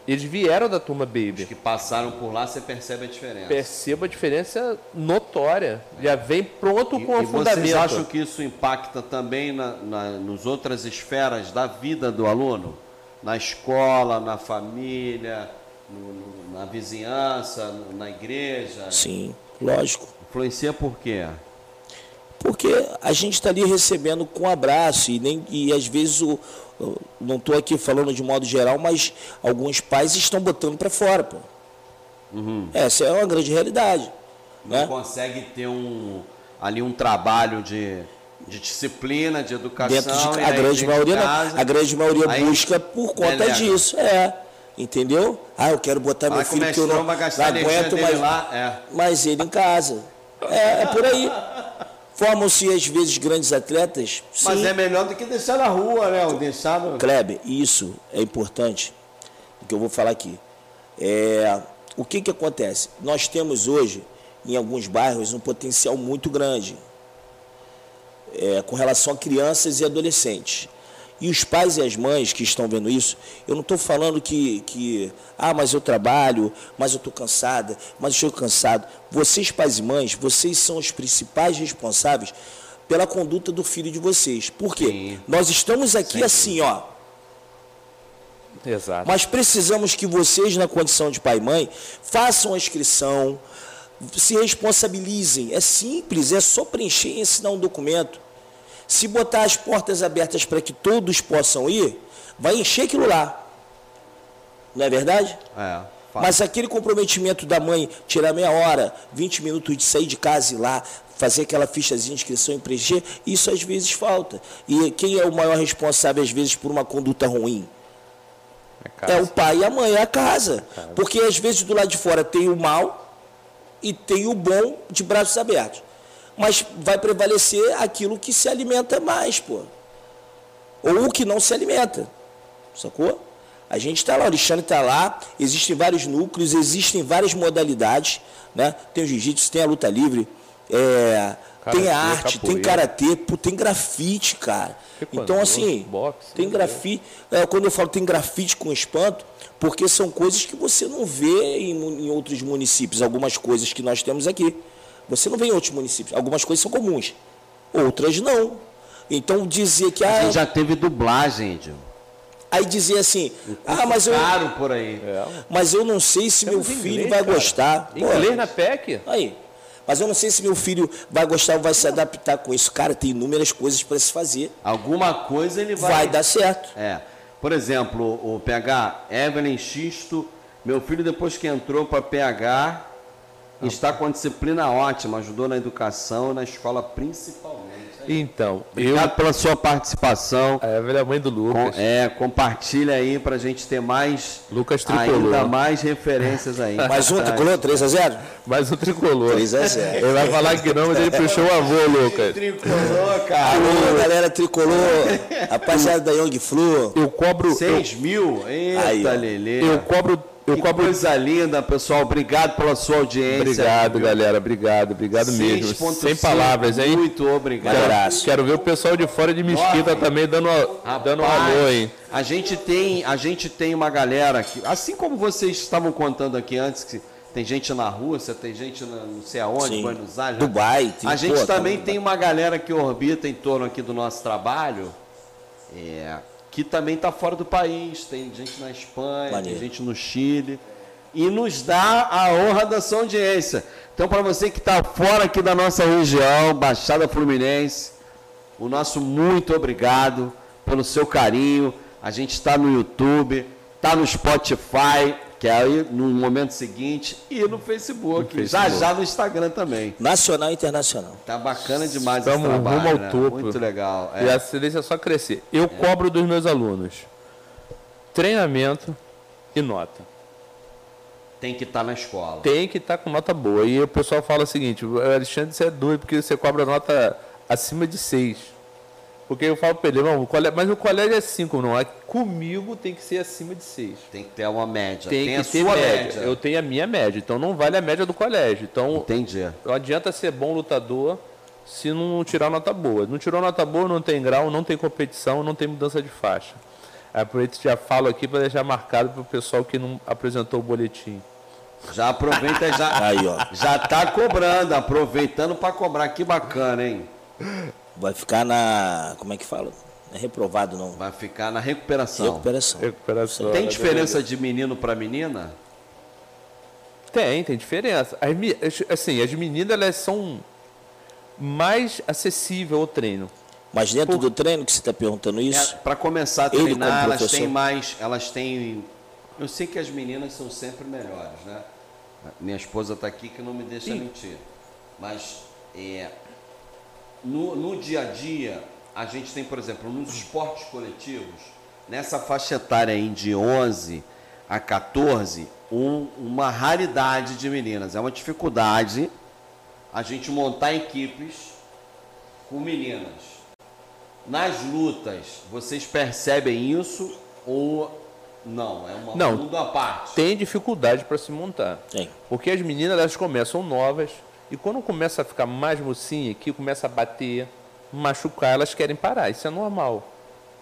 eles vieram da turma Baby. Os que passaram por lá, você percebe a diferença. Perceba a diferença notória. Já vem pronto e, com o fundamento. Vocês acham que isso impacta também na, na, nos outras esferas da vida do aluno? Na escola, na família, no, no, na vizinhança, na igreja? Sim, lógico. Influencia por quê? Porque a gente está ali recebendo com abraço e, nem, e às vezes o, não estou aqui falando de modo geral, mas alguns pais estão botando para fora. Pô. Uhum. Essa é uma grande realidade. Não né? consegue ter um, ali um trabalho de, de disciplina, de educação. Dentro de, a, grande maioria, casa, a grande maioria busca por conta delega. disso. É. Entendeu? Ah, eu quero botar meu filho que eu não, não aguento mais. Lá, é. Mas ele em casa. É, é por aí. Formam-se às vezes grandes atletas. Sim. Mas é melhor do que deixar na rua, né? O deixar no... Kleber, isso é importante, o que eu vou falar aqui. É, o que, que acontece? Nós temos hoje, em alguns bairros, um potencial muito grande é, com relação a crianças e adolescentes. E os pais e as mães que estão vendo isso, eu não estou falando que, que, ah, mas eu trabalho, mas eu estou cansada, mas eu estou cansado. Vocês, pais e mães, vocês são os principais responsáveis pela conduta do filho de vocês. Por quê? Sim. Nós estamos aqui Sim. assim, ó. Exato. Mas precisamos que vocês, na condição de pai e mãe, façam a inscrição, se responsabilizem. É simples, é só preencher e assinar um documento. Se botar as portas abertas para que todos possam ir, vai encher aquilo lá. Não é verdade? É. Mas aquele comprometimento da mãe, tirar meia hora, 20 minutos de sair de casa e ir lá, fazer aquela fichazinha de inscrição e preencher, isso às vezes falta. E quem é o maior responsável, às vezes, por uma conduta ruim? É, é o pai e a mãe, é a casa. É casa. Porque às vezes do lado de fora tem o mal e tem o bom de braços abertos. Mas vai prevalecer aquilo que se alimenta mais, pô. Ou o que não se alimenta. Sacou? A gente está lá, o Alexandre está lá, existem vários núcleos, existem várias modalidades, né? Tem o jiu-jitsu, tem a luta livre, é, tem a arte, capoeira. tem karatê, tem grafite, cara. Então, assim, boxe, tem né? grafite. É, quando eu falo tem grafite com espanto, porque são coisas que você não vê em, em outros municípios, algumas coisas que nós temos aqui. Você não vê em outros municípios. Algumas coisas são comuns, outras não. Então dizer que a. A gente já teve dublagem, Edil. Aí dizer assim, ah, mas eu. Caro por aí. É. Mas eu não sei se Temos meu filho inglês, vai cara. gostar. Inglês Pô, na PEC? Aí. Mas eu não sei se meu filho vai gostar ou vai se adaptar com isso. Cara, tem inúmeras coisas para se fazer. Alguma coisa ele vai. Vai dar certo. É. Por exemplo, o PH, Evelyn Xisto, meu filho depois que entrou para PH, está com disciplina ótima, ajudou na educação, na escola principalmente. Então, obrigado eu... pela sua participação. É, a velha mãe do Lucas. Com, é, compartilha aí para a gente ter mais. Lucas tricolor. Ainda mais referências aí. mais um tricolor, 3 a 0 Mais um tricolor. 3 a 0 Ele vai falar que não, mas ele puxou o avô, Lucas. Tricolor, cara. Alô, galera tricolor. Rapaziada da Young Flu. Eu cobro. 6 eu... mil? Eita, aí, Lelê. Eu cobro eu que cobro... coisa linda, pessoal. Obrigado pela sua audiência. Obrigado, galera. Obrigado, obrigado mesmo. Sem palavras, hein? Muito obrigado. Quero, quero ver o pessoal de fora de Mesquita também dando, Rapaz, dando um alô, hein? A gente, tem, a gente tem uma galera que, assim como vocês estavam contando aqui antes, que tem gente na Rússia, tem gente na, não sei aonde, Sim. Buenos Aires. Né? Dubai. a gente também tem uma galera que orbita em torno aqui do nosso trabalho. É, que também está fora do país, tem gente na Espanha, Maneiro. tem gente no Chile, e nos dá a honra da sua audiência. Então, para você que está fora aqui da nossa região, Baixada Fluminense, o nosso muito obrigado pelo seu carinho. A gente está no YouTube, está no Spotify, que é aí no momento seguinte, e no Facebook, no Facebook. já já no Instagram também. Nacional e internacional. Tá bacana demais Estamos esse trabalho, rumo ao né? topo. Muito legal. É. E a excelência é só crescer. Eu é. cobro dos meus alunos treinamento e nota. Tem que estar tá na escola. Tem que estar tá com nota boa. E o pessoal fala o seguinte, Alexandre, você é doido, porque você cobra nota acima de 6. Porque eu falo para ele, não, mas o colégio é 5, não. É, comigo tem que ser acima de 6. Tem que ter uma média. Tem, tem que ter média. média. Eu tenho a minha média, então não vale a média do colégio. Então, Entendi. Não adianta ser bom lutador se não tirar nota boa. Não tirou nota boa, não tem grau, não tem competição, não tem mudança de faixa. É por isso já falo aqui para deixar marcado para o pessoal que não apresentou o boletim. Já aproveita e já, Aí, ó. já tá cobrando, aproveitando para cobrar. Que bacana, hein? Vai ficar na. Como é que fala? Não é reprovado, não. Vai ficar na recuperação. Recuperação. recuperação. Tem diferença de menino para menina? Tem, tem diferença. As, assim, as meninas elas são mais acessíveis ao treino. Mas dentro Por... do treino que você está perguntando isso? É, para começar a treinar, elas têm mais. Elas têm. Eu sei que as meninas são sempre melhores, né? Minha esposa está aqui que não me deixa Sim. mentir. Mas é, no, no dia a dia, a gente tem, por exemplo, nos esportes coletivos, nessa faixa etária aí de 11 a 14, um, uma raridade de meninas. É uma dificuldade a gente montar equipes com meninas. Nas lutas, vocês percebem isso ou não? É uma não, mundo à parte. Tem dificuldade para se montar. Tem. Porque as meninas elas começam novas, e quando começa a ficar mais mocinha, que começa a bater, machucar, elas querem parar. Isso é normal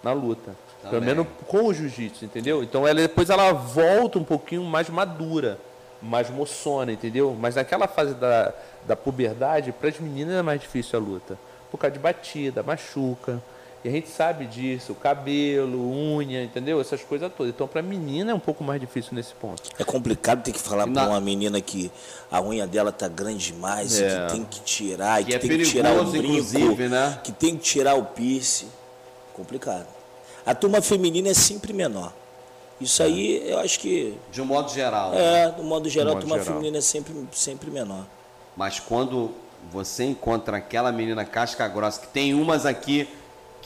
na luta. Também. Pelo menos com o jiu-jitsu, entendeu? Então ela, depois ela volta um pouquinho mais madura, mais moçona, entendeu? Mas naquela fase da, da puberdade, para as meninas é mais difícil a luta. Por causa de batida, machuca. E a gente sabe disso, cabelo, unha, entendeu? Essas coisas todas. Então, para menina é um pouco mais difícil nesse ponto. É complicado ter que falar para uma menina que a unha dela tá grande demais, é. que tem que tirar, que, que é tem que tirar o brinco, né? que tem que tirar o piercing. Complicado. A turma feminina é sempre menor. Isso aí eu acho que. De um modo geral. né? É, do modo geral, modo a turma geral. feminina é sempre, sempre menor. Mas quando você encontra aquela menina casca grossa, que tem umas aqui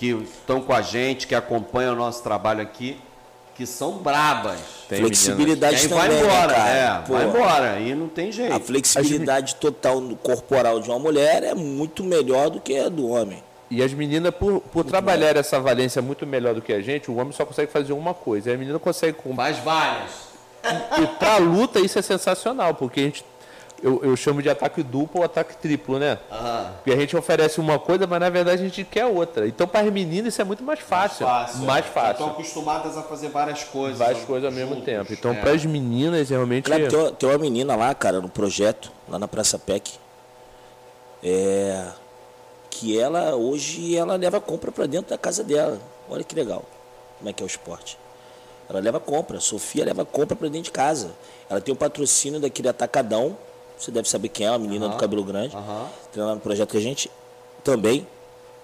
que estão com a gente, que acompanham o nosso trabalho aqui, que são brabas. Tem E Flexibilidade aí também. vai né, embora, cara? é, Pô, vai embora. E não tem jeito. A flexibilidade total no corporal de uma mulher é muito melhor do que a do homem. E as meninas, por, por trabalhar essa valência muito melhor do que a gente, o homem só consegue fazer uma coisa. E a menina consegue. com- Faz várias. E pra luta isso é sensacional, porque a gente. Eu, eu chamo de ataque duplo ou ataque triplo, né? Aham. Porque a gente oferece uma coisa, mas na verdade a gente quer outra. Então, para as meninas, isso é muito mais fácil. Mais Estão fácil. acostumadas a fazer várias coisas. Várias coisas ao mesmo juntos. tempo. Então, É. para as meninas, realmente. Claro, tem, uma- tem uma menina lá, cara, no projeto, lá na Praça PEC, é, que ela, hoje, ela leva compra para dentro da casa dela. Olha que legal, como é que é o esporte. Ela leva compra, Sofia leva compra para dentro de casa. Ela tem um patrocínio daquele Atacadão, você deve saber quem é, a menina do cabelo grande, Aham. treinando no projeto com a gente, também.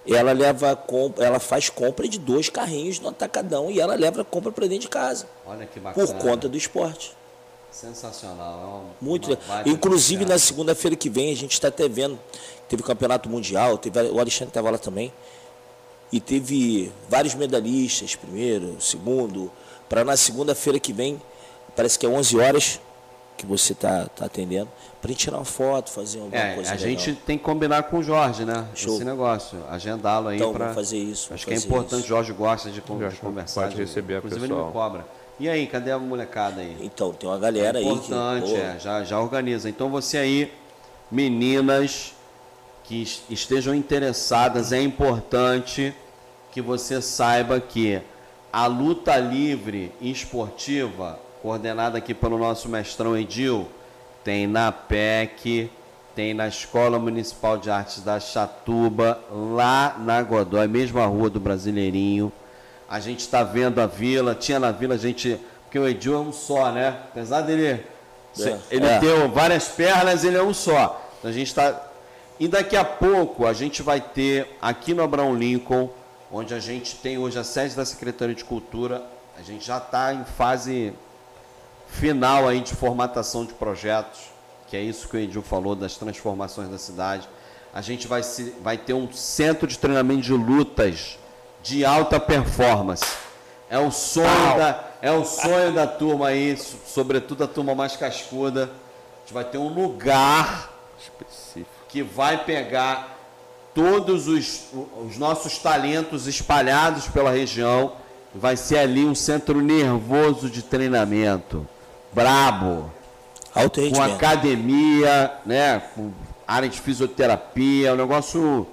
Ela leva ela faz compra de dois carrinhos no Atacadão e ela leva compra para dentro de casa, Olha que bacana. por conta do esporte. Sensacional. É uma- Muito uma Inclusive, na segunda-feira que vem, a gente está até vendo. Teve o campeonato mundial, teve, o Alexandre estava lá também. E teve vários medalhistas, primeiro, segundo. Para na segunda-feira que vem, parece que é 11 horas que você está tá atendendo, para gente tirar uma foto, fazer alguma É, coisa a legal. gente tem que combinar com o Jorge, né? Show. Esse negócio. Agendá-lo aí Então, para. fazer isso. Acho que é importante, o isso. Jorge gosta de, Jorge conversar. pode de- receber a Inclusive ele pessoal. me cobra. E aí, cadê a molecada aí? Então, tem uma galera aí que. Importante, é, já, já organiza. Então você aí, meninas que es- estejam interessadas, é importante que você saiba que a luta livre e esportiva, coordenada aqui pelo nosso mestrão Edil, tem na PEC, tem na Escola Municipal de Artes da Chatuba, lá na Godói, mesma rua do Brasileirinho. A gente está vendo a vila, tinha na vila, a gente. Porque o Edil é um só, né? Apesar dele. É. Ele É. ter várias pernas, ele é um só. Então a gente está. E daqui a pouco a gente vai ter aqui no Abraão Lincoln, onde a gente tem hoje a sede da Secretaria de Cultura, a gente já está em fase final aí de formatação de projetos, que é isso que o Edil falou das transformações da cidade. A gente vai, se, vai ter um centro de treinamento de lutas de alta performance. É o sonho, da, é o sonho da turma aí, so- sobretudo a turma mais cascuda. A gente vai ter um lugar Específico. que vai pegar todos os, os nossos talentos espalhados pela região. Vai ser ali um centro nervoso de treinamento. Brabo Alto com academia, né, com área de fisioterapia, um negócio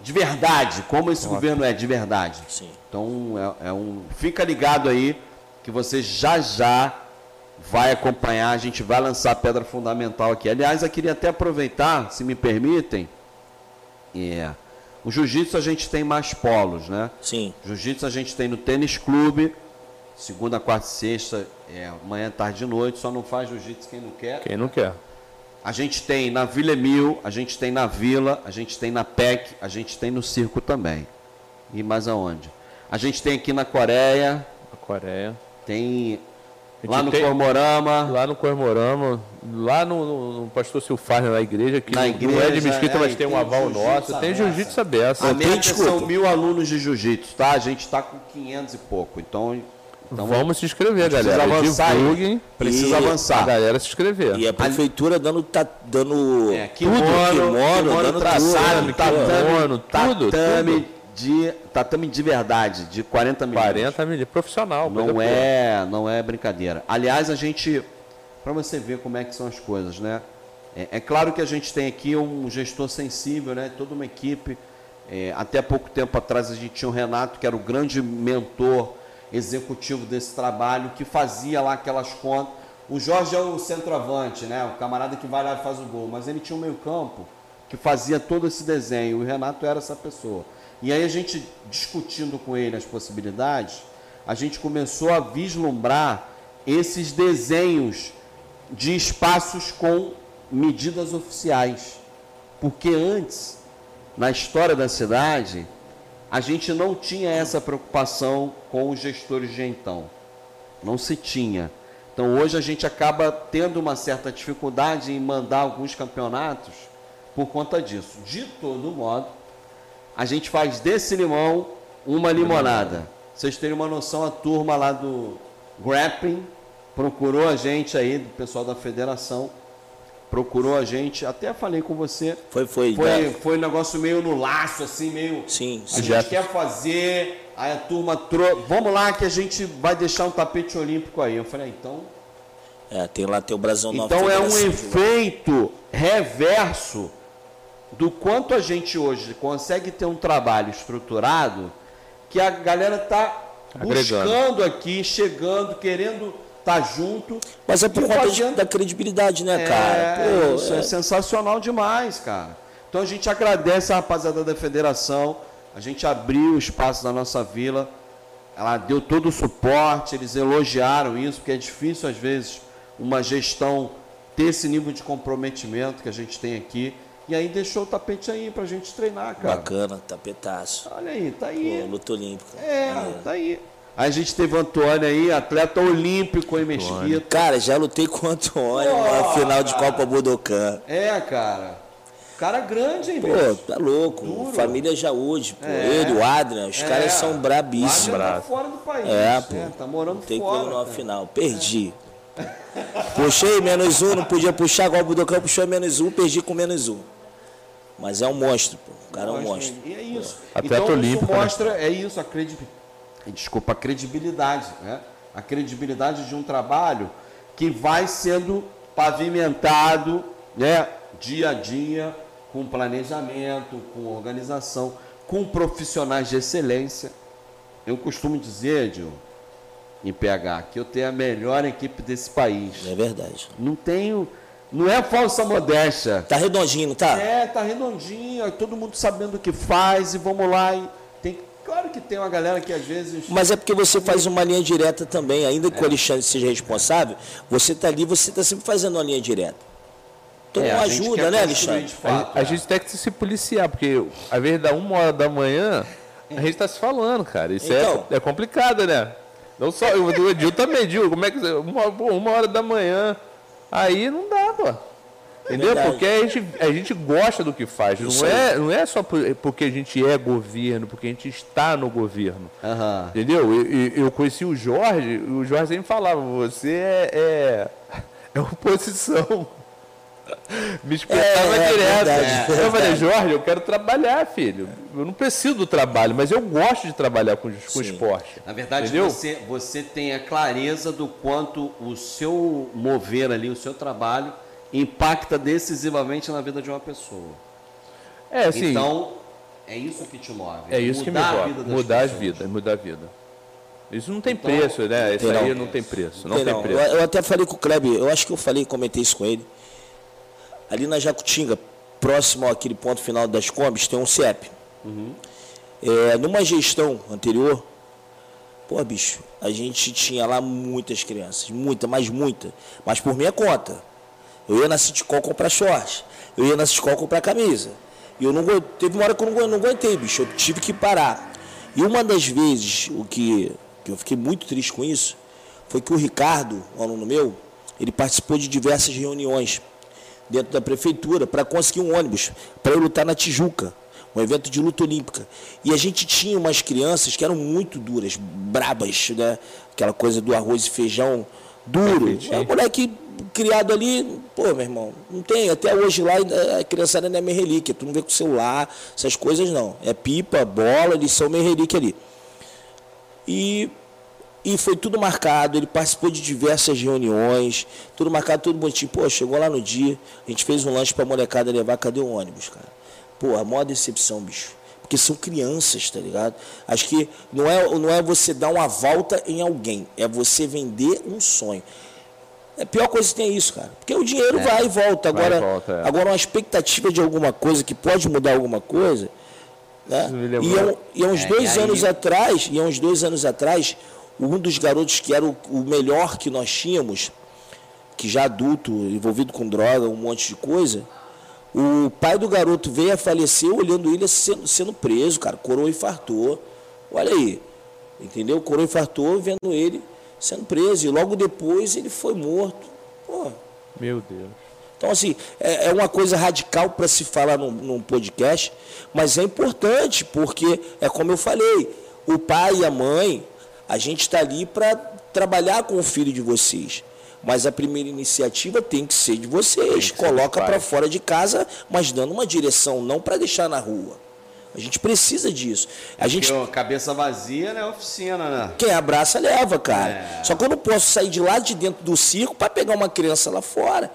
de verdade, como esse governo é de verdade. Sim. Então é, é um, fica ligado aí que você já já vai acompanhar, a gente vai lançar a pedra fundamental aqui. Aliás, eu queria até aproveitar, se me permitem, é, o jiu-jitsu a gente tem mais polos, né? Sim. Jiu-jitsu a gente tem no tênis clube, segunda, quarta e sexta, é, manhã, tarde e noite, só não faz jiu-jitsu quem não quer. Quem não quer? A gente tem na Vila Emil, a gente tem na Vila, a gente tem na PEC, a gente tem no Circo também. E mais aonde? A gente tem aqui na Coreia, A Coreia. tem lá no tem- Cormorama, Lá no Cormorama, lá no, no, no Pastor Silfarne, na igreja, que Na não é de igreja, mesquita, é, mas tem um aval nosso. Tem jiu-jitsu aberto. a tem meta são mil alunos de jiu-jitsu, tá? A gente está com 500 e pouco, então, então Vamos se inscrever, precisa galera. avançar aí. Divulguem. precisa E A avançar. galera se inscrever. E a prefeitura dando, tá, dando É, tudo, kimono, kimono dando traçado, tudo. tatame, Kimono, tudo, tatame tudo. de tatame de verdade, de 40 milhões. 40 mil, profissional. Não boa. é, não é brincadeira. Aliás, a gente, para você ver como é que são as coisas, né? É, é claro que a gente tem aqui um gestor sensível, né? Toda uma equipe. É, até pouco tempo atrás a gente tinha o Renato, que era o grande mentor executivo desse trabalho, que fazia lá aquelas contas. O Jorge é o centroavante, né? O camarada que vai lá e faz o gol. Mas ele tinha um meio campo que fazia todo esse desenho. O Renato era essa pessoa. E aí a gente, discutindo com ele as possibilidades, a gente começou a vislumbrar esses desenhos de espaços com medidas oficiais. Porque antes, na história da cidade, a gente não tinha essa preocupação com os gestores de então. não se tinha. Então hoje a gente acaba tendo uma certa dificuldade em mandar alguns campeonatos por conta disso. De todo modo, a gente faz desse limão uma limonada. Vocês terem uma noção, a turma lá do Grappling procurou a gente aí, do pessoal da federação, procurou a gente, até falei com você. Foi, foi. Foi, né? foi um negócio meio no laço, assim, meio. Sim, A sim. gente quer fazer, aí a turma trouxe. Vamos lá que a gente vai deixar um tapete olímpico aí. Eu falei, ah, então. É, tem lá teu brasão nova Então é um efeito reverso do quanto a gente hoje consegue ter um trabalho estruturado que a galera está buscando aqui, chegando, querendo estar junto. Mas é por conta fazendo- da credibilidade, né, é, cara? Pô, isso é. é- sensacional demais, cara. Então a gente agradece a rapaziada da federação, a gente abriu o espaço da nossa vila, ela deu todo o suporte, eles elogiaram isso, porque é difícil às vezes uma gestão ter esse nível de comprometimento que a gente tem aqui. E aí deixou o tapete aí pra gente treinar, cara. Bacana, tapetaço. Olha aí, tá Pô, aí. luta olímpica. É, tá aí. Aí a gente teve o Antônio aí, atleta olímpico em Mesquita. Cara, já lutei com o Antônio na final de Copa Budokan. É, cara. Cara grande, hein, Pô, bicho? tá louco. Duro. Família Jaúde, pô. É. Ele, o Adrian, os É. caras são brabíssimos. Wagner tá fora do país. É, pô. tá morando Tem fora. como numa cara. final. Perdi. Puxei menos um, não podia puxar igual o Budokan, puxou menos um, perdi com menos um. Mas é um monstro, pô. O cara é um monstro. E é isso. Atleta então olímpico, isso né? mostra, é isso, a credibilidade. Desculpa, a credibilidade, né? A credibilidade de um trabalho que vai sendo pavimentado, né? Dia a dia, com planejamento, com organização, com profissionais de excelência. Eu costumo dizer, Dil, em PH, que eu tenho a melhor equipe desse país. É verdade. Não tenho. Não é falsa modéstia. Tá redondinho, tá? É, tá redondinho, todo mundo sabendo o que faz e vamos lá. E claro que tem uma galera que às vezes. Mas é porque você faz uma linha direta também, ainda que o Alexandre seja responsável, você tá ali, você tá sempre fazendo uma linha direta. Então É, ajuda, né, Alexandre? de A, fato, a é. gente tem que se policiar, porque às vezes dá uma hora da manhã, a gente tá se falando, cara. Isso Então. é, é complicado, né? Não só eu, o Edil também, Edil, como é que você- uma, pô, uma hora da manhã, aí não dá, pô. Entendeu? verdade. Porque a gente, a gente gosta do que faz. Isso Não aí. é, não é só por- porque a gente é governo, porque a gente está no governo. Aham. Entendeu? Eu, eu- conheci o Jorge, o Jorge sempre falava, você é, é, é oposição. Me espetava É, é direto. verdade, é eu falei. Jorge, eu quero trabalhar, filho. Eu não preciso do trabalho, mas eu gosto de trabalhar com, com esporte. Na verdade, Entendeu? você, você tem a clareza do quanto o seu mover ali, o seu trabalho, impacta decisivamente na vida de uma pessoa. É, assim, Então, é isso que te move. é isso que me mudar a toca. vida das Mudar as pessoas. vidas, mudar a vida. Isso não tem Então, preço, né? Isso aí não. não tem preço. Não Tem tem não. preço. Eu, eu até falei com o Kleber, eu acho que eu falei, comentei isso com ele. Ali na Jacutinga, próximo àquele ponto final das combis, tem um CIEP. É, numa gestão anterior, pô, bicho, a gente tinha lá muitas crianças, muita, mas muita, mas por minha conta. Eu ia na Citicol comprar short, eu ia na Citicol comprar camisa. E eu não teve uma hora que eu não, não aguentei, bicho, eu tive que parar. E uma das vezes, o que, que eu fiquei muito triste com isso, foi que o Ricardo, um aluno meu, ele participou de diversas reuniões dentro da prefeitura para conseguir um ônibus para eu lutar na Tijuca, um evento de luta olímpica. E a gente tinha umas crianças que eram muito duras, brabas, né? Aquela coisa do arroz e feijão duro. É moleque criado ali, pô, meu irmão, não tem, até hoje lá a criançada não é meio relíquia, tu não vê com celular, essas coisas não. É pipa, bola, eles são meio relíquia ali. E, e foi tudo marcado, ele participou de diversas reuniões, tudo marcado, tudo bonitinho. Pô, chegou lá no dia, a gente fez um lanche pra molecada levar, cadê o ônibus, cara? Pô, a maior decepção, bicho. Porque são crianças, tá ligado? Acho que não é, não é você dar uma volta em alguém, é você vender um sonho. É a pior coisa que tem é isso, cara. Porque o dinheiro vai e volta. Vai e Agora, volta, é. agora uma expectativa de alguma coisa que pode mudar alguma coisa. Né? E, há um- e há uns É, dois aí- anos atrás, e há uns dois anos atrás, um dos garotos que era o, o melhor que nós tínhamos, que já adulto, envolvido com droga, um monte de coisa, o pai do garoto veio a falecer olhando ele sendo, sendo preso, cara. Coroa infartou. Olha aí. Entendeu? Coroa infartou vendo ele sendo preso. E logo depois ele foi morto. Pô. Meu Deus. Então, assim, é, é uma coisa radical para se falar num, num podcast, mas é importante, porque é como eu falei, o pai e a mãe, a gente está ali para trabalhar com o filho de vocês. Mas a primeira iniciativa tem que ser de vocês. Coloca para fora de casa, mas dando uma direção, não para deixar na rua. A gente precisa disso. A gente Porque, cabeça vazia não é oficina, né? quem abraça leva, cara. É. Só que eu não posso sair de lá de dentro do circo para pegar uma criança lá fora.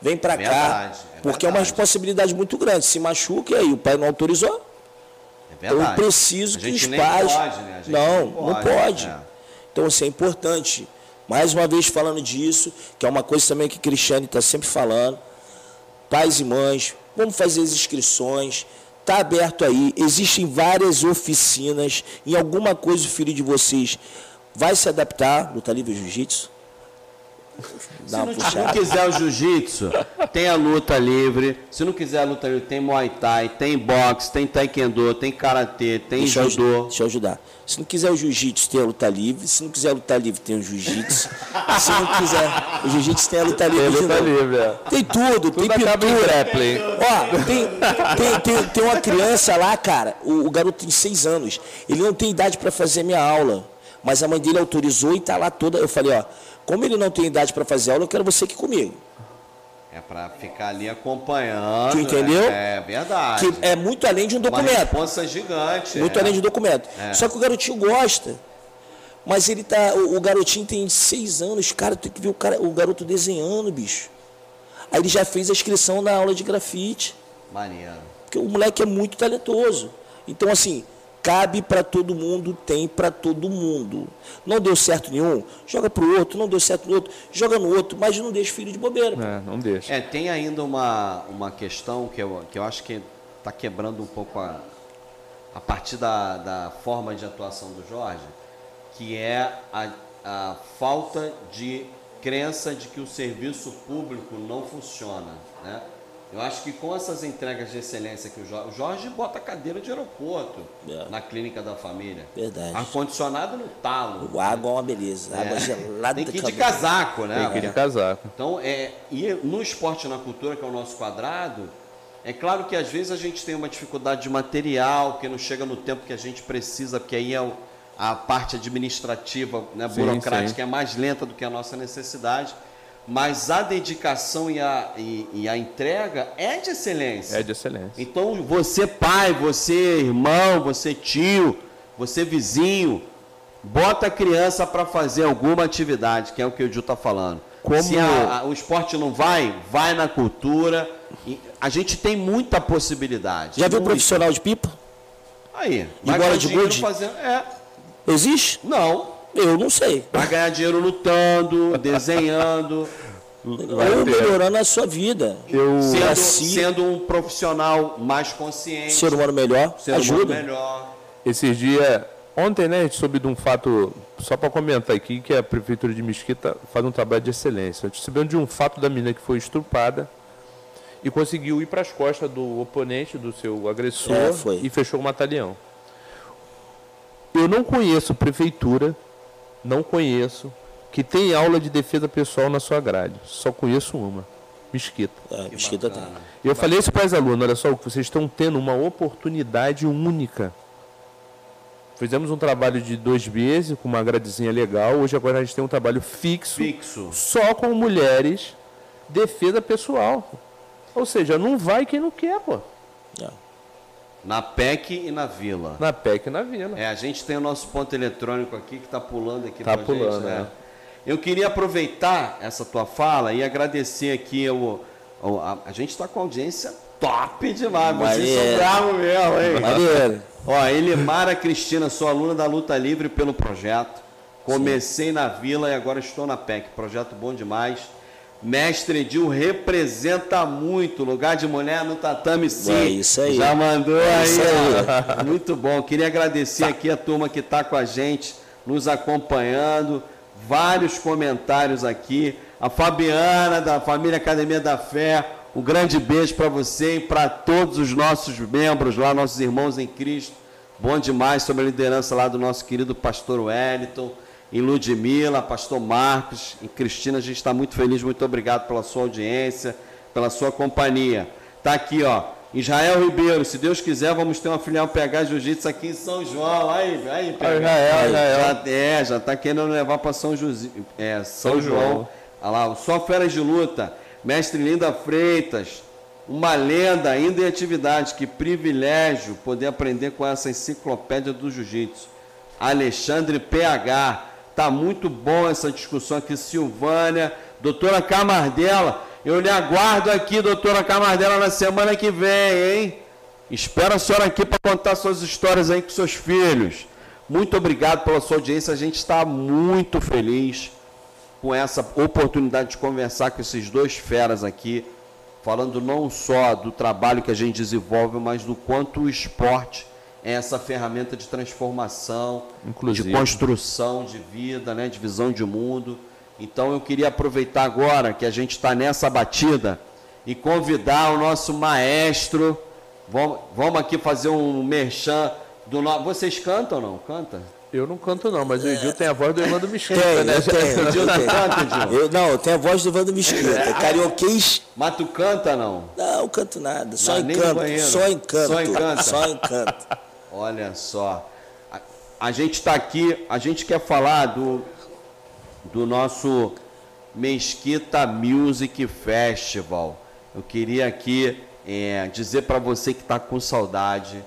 Vem para cá. Verdade, é porque é uma verdade. responsabilidade muito grande. Se machuca e aí o pai não autorizou. É Então, verdade. eu preciso que os pais. Pode, né? Gente não, nem não pode. é. Então, assim, é importante. Mais uma vez falando disso, que é uma coisa também que Cristiane está sempre falando. Pais e mães, vamos fazer as inscrições. Está aberto aí. Existem várias oficinas. Em alguma coisa o filho de vocês vai se adaptar. Luta livre jiu-jitsu? Se Dá não, se não puxada. quiser o jiu-jitsu, tem a luta livre. Se não quiser a luta livre, tem muay thai, tem boxe, tem taekwondo, tem karatê, tem Deixa eu, judô. deixa eu ajudar. Se não quiser o jiu-jitsu, tem a luta livre. Se não quiser a luta livre, tem o jiu-jitsu. Se não quiser o jiu-jitsu, tem a luta livre. Tá novo. livre, é. Tem tudo, tem Tudo acaba em pintura. grappling. Ó, tem, tem, tem, tem uma criança lá, cara, o, o garoto tem seis anos. Ele não tem idade para fazer minha aula. Mas a mãe dele autorizou e tá lá toda. Eu falei, ó, como ele não tem idade para fazer aula, eu quero você aqui comigo. É pra ficar ali acompanhando. Tu entendeu? É, verdade. Que é muito além de um Uma documento. responsa gigante. Muito é. além de documento. É. Só que o garotinho gosta. Mas ele tá. O, o garotinho tem seis anos, cara, tem que ver o, cara, o garoto desenhando, bicho. Aí ele já fez a inscrição na aula de grafite. Maneiro. Porque o moleque é muito talentoso. Então, assim, cabe para todo mundo, tem para todo mundo. Não deu certo nenhum, joga pro outro, não deu certo no outro, joga no outro, mas não deixa o filho de bobeira. É, não deixa. É, tem ainda uma, uma questão que eu, que eu acho que está quebrando um pouco a, a partir da, da forma de atuação do Jorge, que é a, a falta de crença de que o serviço público não funciona. Né? Eu acho que com essas entregas de excelência que o Jorge, o Jorge bota cadeira de aeroporto É. na clínica da família. Verdade. Ar-condicionado no talo. O água é uma beleza, água gelada. Tem que ir de casaco, né? Tem que ir de casaco. Então, é, e no esporte e na cultura, que é o nosso quadrado, é claro que às vezes a gente tem uma dificuldade de material, que não chega no tempo que a gente precisa, porque aí é o- a parte administrativa, né, Sim, burocrática, sim. é mais lenta do que a nossa necessidade. Mas a dedicação e a, e, e a entrega é de excelência. É de excelência. Então, você pai, você irmão, você tio, você vizinho, bota a criança para fazer alguma atividade, que é o que o Gil está falando. Como- Se a- a- o esporte não vai, vai na cultura. E a gente tem muita possibilidade. Já viu Muita. profissional de pipa? Aí, E bola de gude? fazendo... É, Existe? não. Eu não sei. Vai ganhar dinheiro lutando, desenhando, Ou melhorando a sua vida. Eu, sendo, Assim- sendo um profissional mais consciente, Ser humano melhor, ser um humano ajuda. melhor. esses dias, ontem, né, a gente soube de um fato, só para comentar aqui, que a Prefeitura de Mesquita faz um trabalho de excelência. A gente soubemos de um fato da menina que foi estrupada e conseguiu ir para as costas do oponente, do seu agressor, É, foi. e fechou o batalhão. Eu não conheço prefeitura, não conheço, que tem aula de defesa pessoal na sua grade. Só conheço uma, Mesquita. É, Mesquita tem. Eu falei isso para as alunas, olha só, vocês estão tendo uma oportunidade única. Fizemos um trabalho de dois meses, com uma gradezinha legal. Hoje agora a gente tem um trabalho fixo, Fixo. só com mulheres, defesa pessoal. Ou seja, não vai quem não quer, pô. É. Na PEC e na Vila. Na PEC e na Vila. É, a gente tem o nosso ponto eletrônico aqui que está pulando aqui Tá pulando, gente, né? é. Eu queria aproveitar essa tua fala e agradecer aqui o, o- a, a gente está com audiência top demais, vocês são bravos mesmo, hein? Maneiro. Ó, Elimara Cristina, sou aluna da Luta Livre pelo projeto. Comecei na Vila e agora estou na PEC. Projeto bom demais. Mestre Edil representa muito. Lugar de mulher no tatame sim. É isso aí. Já mandou É aí. ó. Muito bom. Queria agradecer aqui a turma que está com a gente, nos acompanhando. Vários comentários aqui. A Fabiana, da família Academia da Fé. Um grande beijo para você e para todos os nossos membros lá, nossos irmãos em Cristo. Bom demais sobre a liderança lá do nosso querido pastor Wellington. Em Ludmila, pastor Marcos, em Cristina, a gente está muito feliz, muito obrigado pela sua audiência, pela sua companhia. Está aqui, ó, Israel Ribeiro, se Deus quiser, vamos ter uma filial PH Jiu-Jitsu aqui em São João. Aí, aí, PH. Israel, Israel. Já, é, já está querendo levar para São, José, é, São, São João. João. Olha lá, só feras de luta, mestre Linda Freitas, uma lenda ainda em atividade. Que privilégio poder aprender com essa enciclopédia do Jiu-Jitsu. Alexandre PH. Tá muito bom essa discussão aqui, Silvânia. Doutora Camardela, eu lhe aguardo aqui, doutora Camardela, na semana que vem, hein? Espero a senhora aqui para contar suas histórias aí com seus filhos. Muito obrigado pela sua audiência. A gente está muito feliz com essa oportunidade de conversar com esses dois feras aqui falando não só do trabalho que a gente desenvolve, mas do quanto o esporte essa ferramenta de transformação, Inclusive. de construção de vida, né, de visão de mundo. Então eu queria aproveitar agora que a gente está nessa batida e convidar o nosso maestro. Vamos, vamos aqui fazer um merchan do nosso. Vocês cantam ou não? Canta? Eu não canto não, mas o Edil tem a voz do Evandro Mesquita, tem, né? Eu tenho, o Edil canta, Eu, não, eu tenho a voz do Evandro Mesquita. É, carioquês. Mas tu canta não? Não, canto nada. Só não, encanto. Só encanto. Só encanto. Só encanto. Olha só. A, a gente está aqui, a gente quer falar do, do nosso Mesquita Music Festival. Eu queria aqui é, dizer para você que está com saudade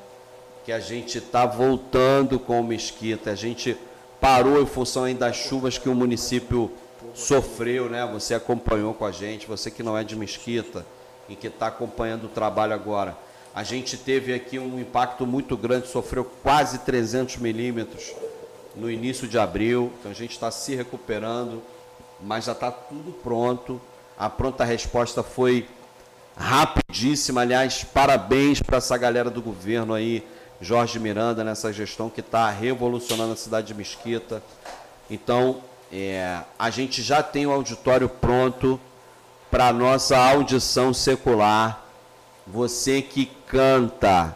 que a gente está voltando com o Mesquita. A gente parou em função ainda das chuvas que o município sofreu, né? Você acompanhou com a gente, você que não é de Mesquita e que está acompanhando o trabalho agora. A gente teve aqui um impacto muito grande, sofreu quase 300 milímetros no início de abril, então a gente está se recuperando, mas já está tudo pronto. A pronta resposta foi rapidíssima, aliás, parabéns para essa galera do governo aí, Jorge Miranda nessa gestão que está revolucionando a cidade de Mesquita. Então, é, a gente já tem o auditório pronto para a nossa audição secular. Você que canta,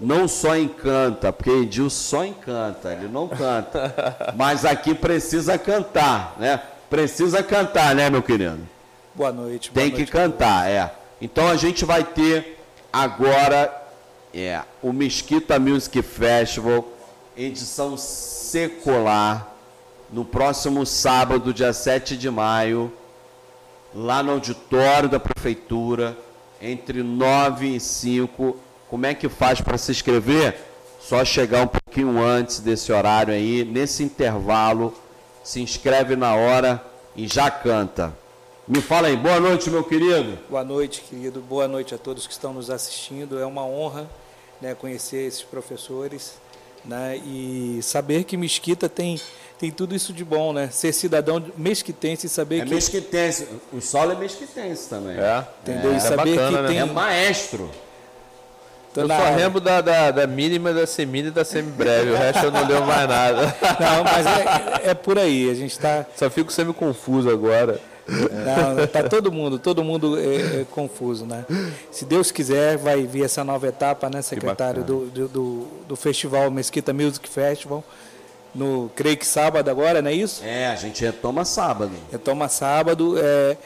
não só encanta, porque Edil só encanta, ele não canta. mas aqui precisa cantar, né? Precisa cantar, né, meu querido? Boa noite. Boa tem noite, que cantar, é. Então a gente vai ter agora é o Mesquita Music Festival, edição secular, no próximo sábado, dia 7 de maio, lá no auditório da prefeitura, entre 9 e 5. Como é que faz para se inscrever? Só chegar um pouquinho antes desse horário aí, nesse intervalo, se inscreve na hora e já canta. Me fala aí, boa noite, meu querido. Boa noite, querido. Boa noite a todos que estão nos assistindo. É uma honra né, conhecer esses professores né, e saber que Mesquita tem, tem tudo isso de bom, né? Ser cidadão mesquitense e saber é que. É mesquitense. O solo é mesquitense também. É. Entendeu? É, e saber bacana, que né? tem. É maestro. Eu só lembro da, da, da mínima, da semínima e da semibreve. O resto eu não lembro mais nada. Não, mas é, é por aí. A gente está. Só fico semi-confuso agora. Não, tá todo mundo, todo mundo é, é, confuso, né? Se Deus quiser, vai vir essa nova etapa, né, secretário do, do, do, festival Mesquita Music Festival. No, creio que sábado agora, não é isso? É, a gente retoma sábado. Retoma sábado. É,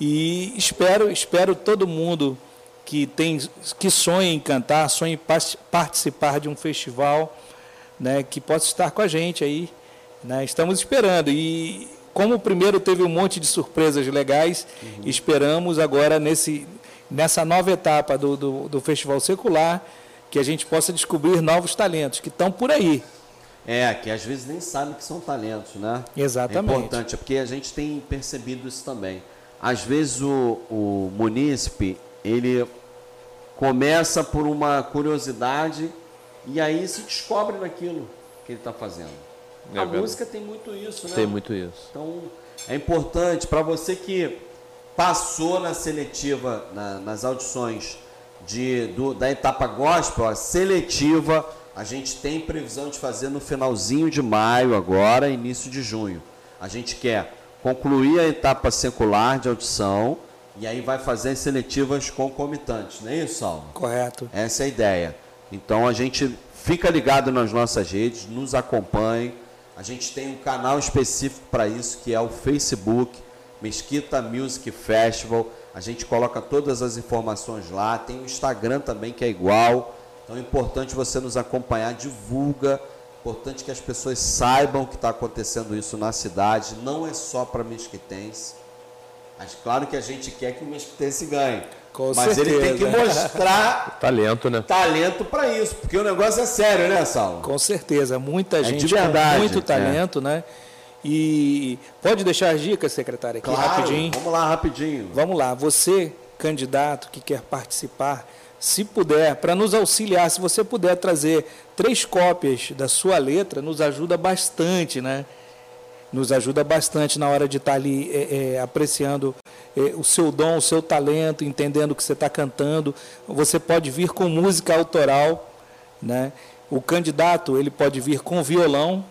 e espero, espero todo mundo que tem que sonha em cantar, sonha em participar de um festival, né, que possa estar com a gente aí. Né? Estamos esperando. E como o primeiro teve um monte de surpresas legais, uhum. esperamos agora nesse, nessa nova etapa do, do, do, Festival Secular que a gente possa descobrir novos talentos que estão por aí. É, que às vezes nem sabe que são talentos, né? Exatamente. É importante, é porque a gente tem percebido isso também. Às vezes o, o munícipe, ele começa por uma curiosidade e aí se descobre naquilo que ele está fazendo. É a verdade. música tem muito isso, né? Tem muito isso. Então, é importante para você que passou na seletiva, na, nas audições de, do, da etapa gospel, a seletiva, a gente tem previsão de fazer no finalzinho de maio agora, início de junho. A gente quer concluir a etapa secular de audição e aí vai fazer as seletivas concomitantes, não é isso, Saulo? Correto. Essa é a ideia. Então a gente fica ligado nas nossas redes, nos acompanhe A gente tem um canal específico para isso, que é o Facebook, Mesquita Music Festival. A gente coloca todas as informações lá. Tem o Instagram também, que é igual. Então é importante você nos acompanhar, divulga. Importante que as pessoas saibam que está acontecendo isso na cidade. Não é só para mesquitense. Mas claro que a gente quer que o mesquitense ganhe. Com Mas certeza. ele tem que mostrar Talento, né? talento para isso, porque o negócio é sério, né, Saulo? Com certeza, muita É de gente verdade, com muito é. talento, né? E pode deixar as dicas, secretário, aqui Claro, rapidinho. Vamos lá, rapidinho. Vamos lá, você, candidato que quer participar, se puder, para nos auxiliar, se você puder trazer três cópias da sua letra, nos ajuda bastante, né? Nos ajuda bastante na hora de estar ali é, é, apreciando é, o seu dom, o seu talento, entendendo o que você está cantando. Você pode vir com música autoral, né? O candidato ele pode vir com violão,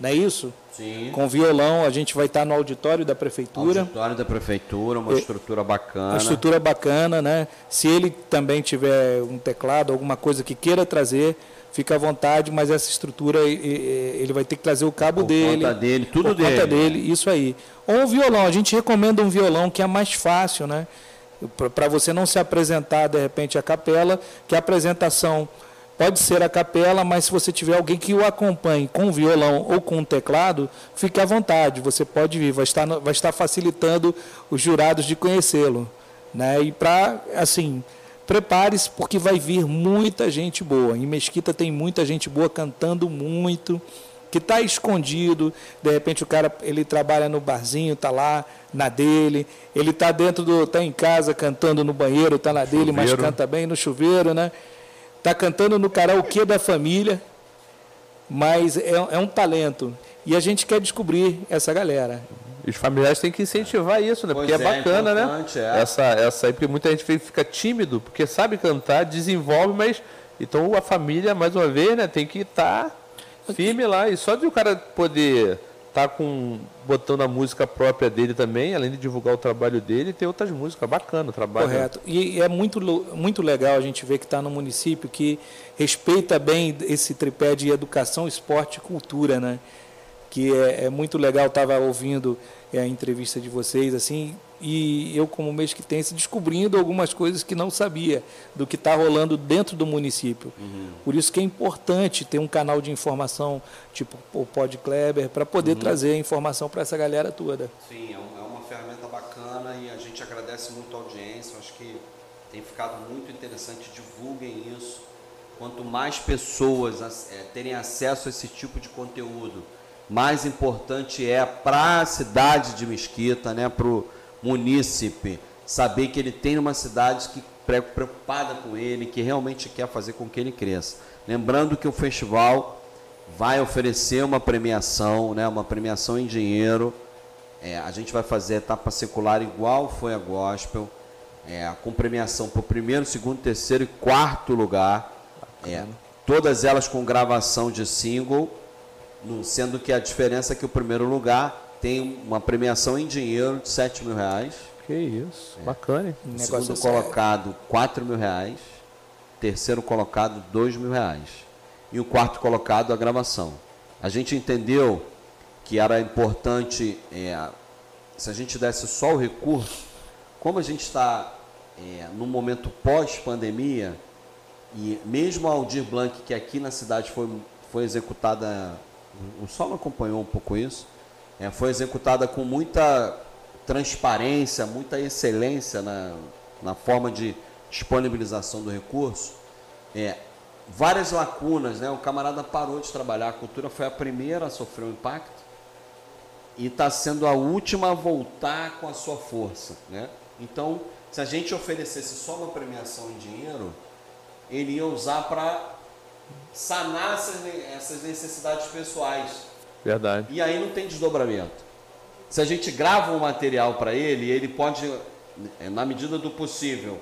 não é isso? Sim. Com violão, a gente vai estar no auditório da prefeitura. Auditório da prefeitura, uma E- estrutura bacana. Uma estrutura bacana, né? Se ele também tiver um teclado, alguma coisa que queira trazer, fica à vontade, mas essa estrutura ele vai ter que trazer o cabo Por dele. conta dele, tudo por conta dele. dele, isso aí. Ou um violão, a gente recomenda um violão que é mais fácil, né? Para você não se apresentar de repente à capela, que a apresentação pode ser a capela, mas se você tiver alguém que o acompanhe com violão ou com um teclado, fique à vontade, você pode vir, vai estar, vai estar facilitando os jurados de conhecê-lo. Né? E para, assim, prepare-se porque vai vir muita gente boa. Em Mesquita tem muita gente boa cantando muito, que está escondido. De repente o cara ele trabalha no barzinho, está lá na dele. Ele está dentro do, está em casa cantando no banheiro, está na dele, mas Chuveiro. canta bem no chuveiro, né? Está cantando no karaokê da família, mas é, é um talento. E a gente quer descobrir essa galera. Os familiares têm que incentivar isso, né? Pois Porque é, é, bacana, né? é. Essa, essa aí, porque muita gente fica tímido, porque sabe cantar, desenvolve, mas. Então a família, mais uma vez, né, tem que estar firme lá. E só de o cara poder estar com. botando a música própria dele também, além de divulgar o trabalho dele, ter outras músicas. Bacana o trabalho. Correto. E é muito, muito legal a gente ver que está no município que respeita bem esse tripé de educação, esporte e cultura, né? Que é, é muito legal, estava ouvindo é, a entrevista de vocês, assim, e eu, como mesquitense, descobrindo algumas coisas que não sabia do que está rolando dentro do município. Por isso que é importante ter um canal de informação, tipo o Pod Kleber, para poder trazer a informação para essa galera toda. Sim, é, um- é uma ferramenta bacana e a gente agradece muito a audiência. Acho que tem ficado muito interessante. Divulguem isso. Quanto mais pessoas é, terem acesso a esse tipo de conteúdo, mais importante é para a cidade de Mesquita, né, para o munícipe, saber que ele tem uma cidade que pre- preocupada com ele, que realmente quer fazer com que ele cresça. Lembrando que o festival vai oferecer uma premiação, né, uma premiação em dinheiro. É, a gente vai fazer a etapa secular igual foi a gospel, é, com premiação por primeiro, segundo, terceiro e quarto lugar. É, todas elas com gravação de single, sendo que a diferença é que o primeiro lugar tem uma premiação em dinheiro de 7 mil reais. Que isso, bacana, hein? Um O negócio segundo colocado, 4 mil reais. Terceiro colocado, 2 mil reais. E o quarto colocado, a gravação. A gente entendeu que era importante, é, se a gente desse só o recurso, como a gente está é, no momento pós-pandemia, e mesmo a Aldir Blanc, que aqui na cidade foi, foi executada, o Solo acompanhou um pouco isso, é, foi executada com muita transparência, muita excelência na, na forma de disponibilização do recurso, é, várias lacunas, né? o camarada parou de trabalhar, a cultura foi a primeira a sofrer o impacto e está sendo a última a voltar com a sua força. Né? Então, se a gente oferecesse só uma premiação em dinheiro, ele ia usar para sanar essas necessidades pessoais. Verdade. E aí não tem desdobramento. Se a gente grava um material para ele, ele pode, na medida do possível,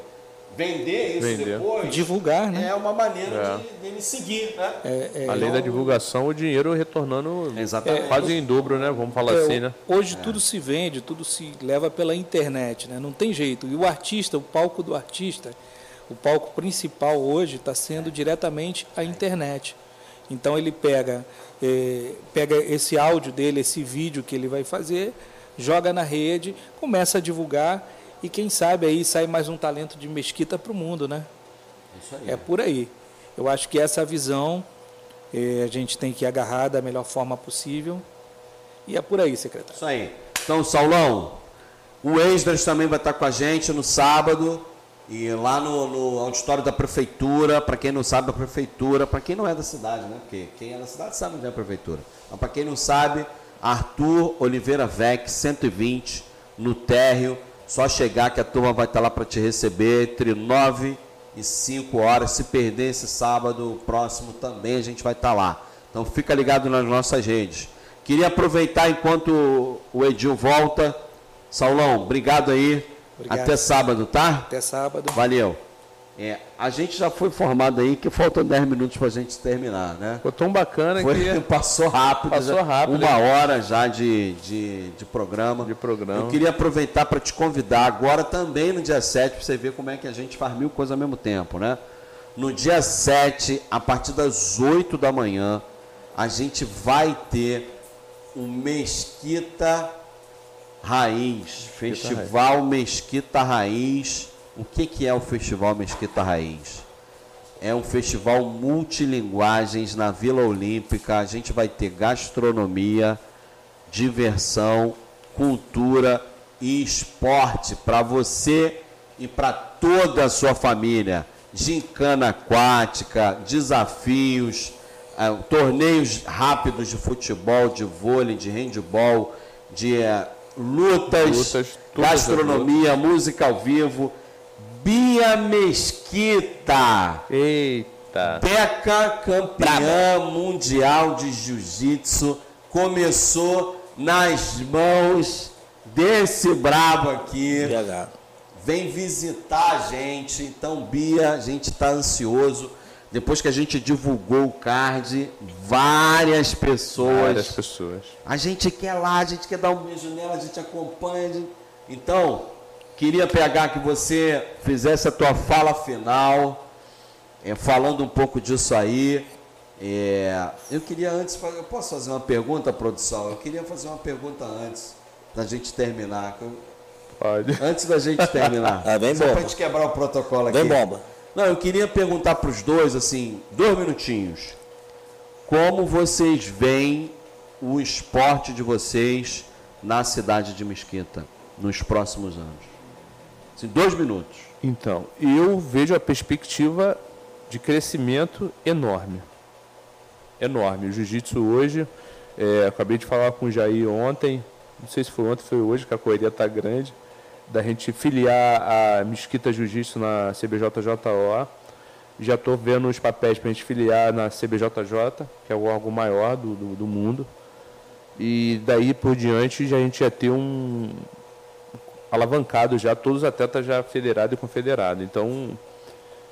vender isso Vender. depois. Divulgar, né? É uma maneira É. de dele seguir, né? É, é, Além da divulgação, o dinheiro retornando Exatamente. quase em dobro, né? Vamos falar É, assim, né? Hoje tudo se vende, tudo se leva pela internet, né? não tem jeito. E o artista, o palco do artista, o palco principal hoje está sendo diretamente a internet. Então ele pega, eh, pega esse áudio dele, esse vídeo que ele vai fazer, joga na rede, começa a divulgar e quem sabe aí sai mais um talento de Mesquita para o mundo, né? Isso aí. É por aí. Eu acho que essa visão eh, a gente tem que agarrar da melhor forma possível. E é por aí, secretário. Isso aí. Então, Saulão, o Esdras também vai estar com a gente no sábado. E lá no, no auditório da prefeitura, para quem não sabe, a prefeitura, para quem não é da cidade, né? Porque quem é da cidade sabe onde é a prefeitura. Mas para quem não sabe, Arthur Oliveira Vec, 120, no térreo. Só chegar que a turma vai estar lá para te receber entre 9 e 5 horas. Se perder esse sábado próximo também, a gente vai estar lá. Então fica ligado nas nossas redes. Queria aproveitar enquanto o Edil volta. Saulão, obrigado aí. Obrigado. Até sábado, tá? Até sábado. Valeu. É, a gente já foi formado aí que faltam 10 minutos para a gente terminar, né? Ficou tão bacana Foi, que passou rápido. Passou já- rápido, Uma hein? hora já de, de, de programa. De programa. Eu queria aproveitar para te convidar agora também no dia 7, para você ver como é que a gente faz mil coisas ao mesmo tempo, né? No dia 7, a partir das 8 da manhã, a gente vai ter o Mesquita Raiz. Festival Mesquita Raiz. O que, que é o Festival Mesquita Raiz? É um festival multilinguagens na Vila Olímpica. A gente vai ter gastronomia, diversão, cultura e esporte para você e para toda a sua família. Gincana aquática, desafios, eh, torneios rápidos de futebol, de vôlei, de handebol, de eh, lutas, Lutas, gastronomia, música ao vivo. Bia Mesquita. Eita. Teca campeã mundial de jiu-jitsu começou nas mãos desse brabo aqui. Vem visitar a gente. Então, Bia, a gente está ansioso. Depois que a gente divulgou o card, várias pessoas. Várias pessoas. A gente quer lá, a gente quer dar um beijo nela, a gente acompanha. a gente- Então, queria pegar que você fizesse a tua fala final, é, falando um pouco disso aí. É, eu queria antes, eu posso fazer uma pergunta, produção? Eu queria fazer uma pergunta antes da gente terminar. Pode. Antes da gente terminar. Ah, vem Só bomba. pra gente quebrar o protocolo aqui. Vem bomba. Não, eu queria perguntar para os dois, assim, dois minutinhos. Como vocês veem o esporte de vocês na cidade de Mesquita nos próximos anos? Assim, dois minutos. Então, eu vejo a perspectiva de crescimento enorme. Enorme. O jiu-jitsu hoje, é, acabei de falar com o Jair ontem, não sei se foi ontem, foi hoje, que a correria está grande, da gente filiar a Mesquita Jiu-Jitsu na CBJJO. Já estou vendo os papéis para a gente filiar na CBJJ, que é o órgão maior do, do, do mundo. E daí por diante já, a gente ia ter um, alavancado já, todos os atletas já federado e confederado. Então,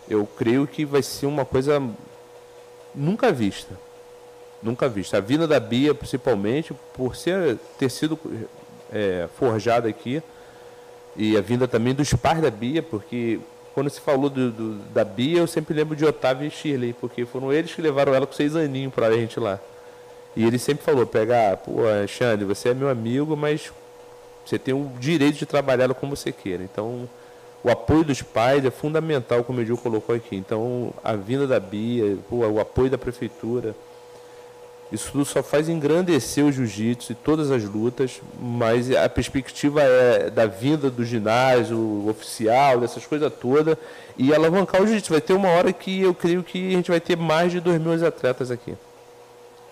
eu creio que vai ser uma coisa nunca vista. Nunca vista. A vinda da Bia, principalmente, por ser, ter sido é, forjada aqui, e a vinda também dos pais da Bia, porque quando se falou do, do- da Bia, eu sempre lembro de Otávio e Shirley, porque foram eles que levaram ela com seis aninhos para a gente lá. E ele sempre falou, pegar, pô, Alexandre, você é meu amigo, mas você tem o direito de trabalhar como você queira. Então, o apoio dos pais é fundamental, como o Edil colocou aqui. Então, a vinda da Bia, o apoio da prefeitura, isso tudo só faz engrandecer o jiu-jitsu e todas as lutas, mas a perspectiva é da vinda do ginásio oficial, dessas coisas todas, e alavancar o jiu-jitsu. Vai ter uma hora que eu creio que a gente vai ter mais de 2 mil atletas aqui.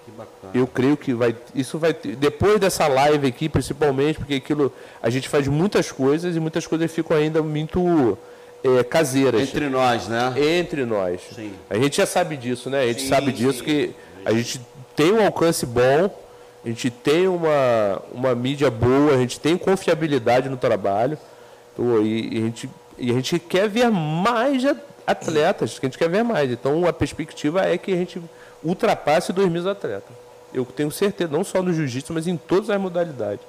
Que bacana. Eu creio que vai, isso vai depois dessa live aqui, principalmente, porque aquilo a gente faz muitas coisas e muitas coisas ficam ainda muito é, caseiras Entre nós, né? entre nós. Sim. A gente já sabe disso, né? A gente Sim, sabe disso sim. que a gente tem um alcance bom, a gente tem uma, uma mídia boa, a gente tem confiabilidade no trabalho. Pô, e, e a gente, e a gente quer ver mais atletas, que a gente quer ver mais. Então a perspectiva é que a gente ultrapasse 2 mil atletas. Eu tenho certeza, não só no jiu-jitsu, mas em todas as modalidades.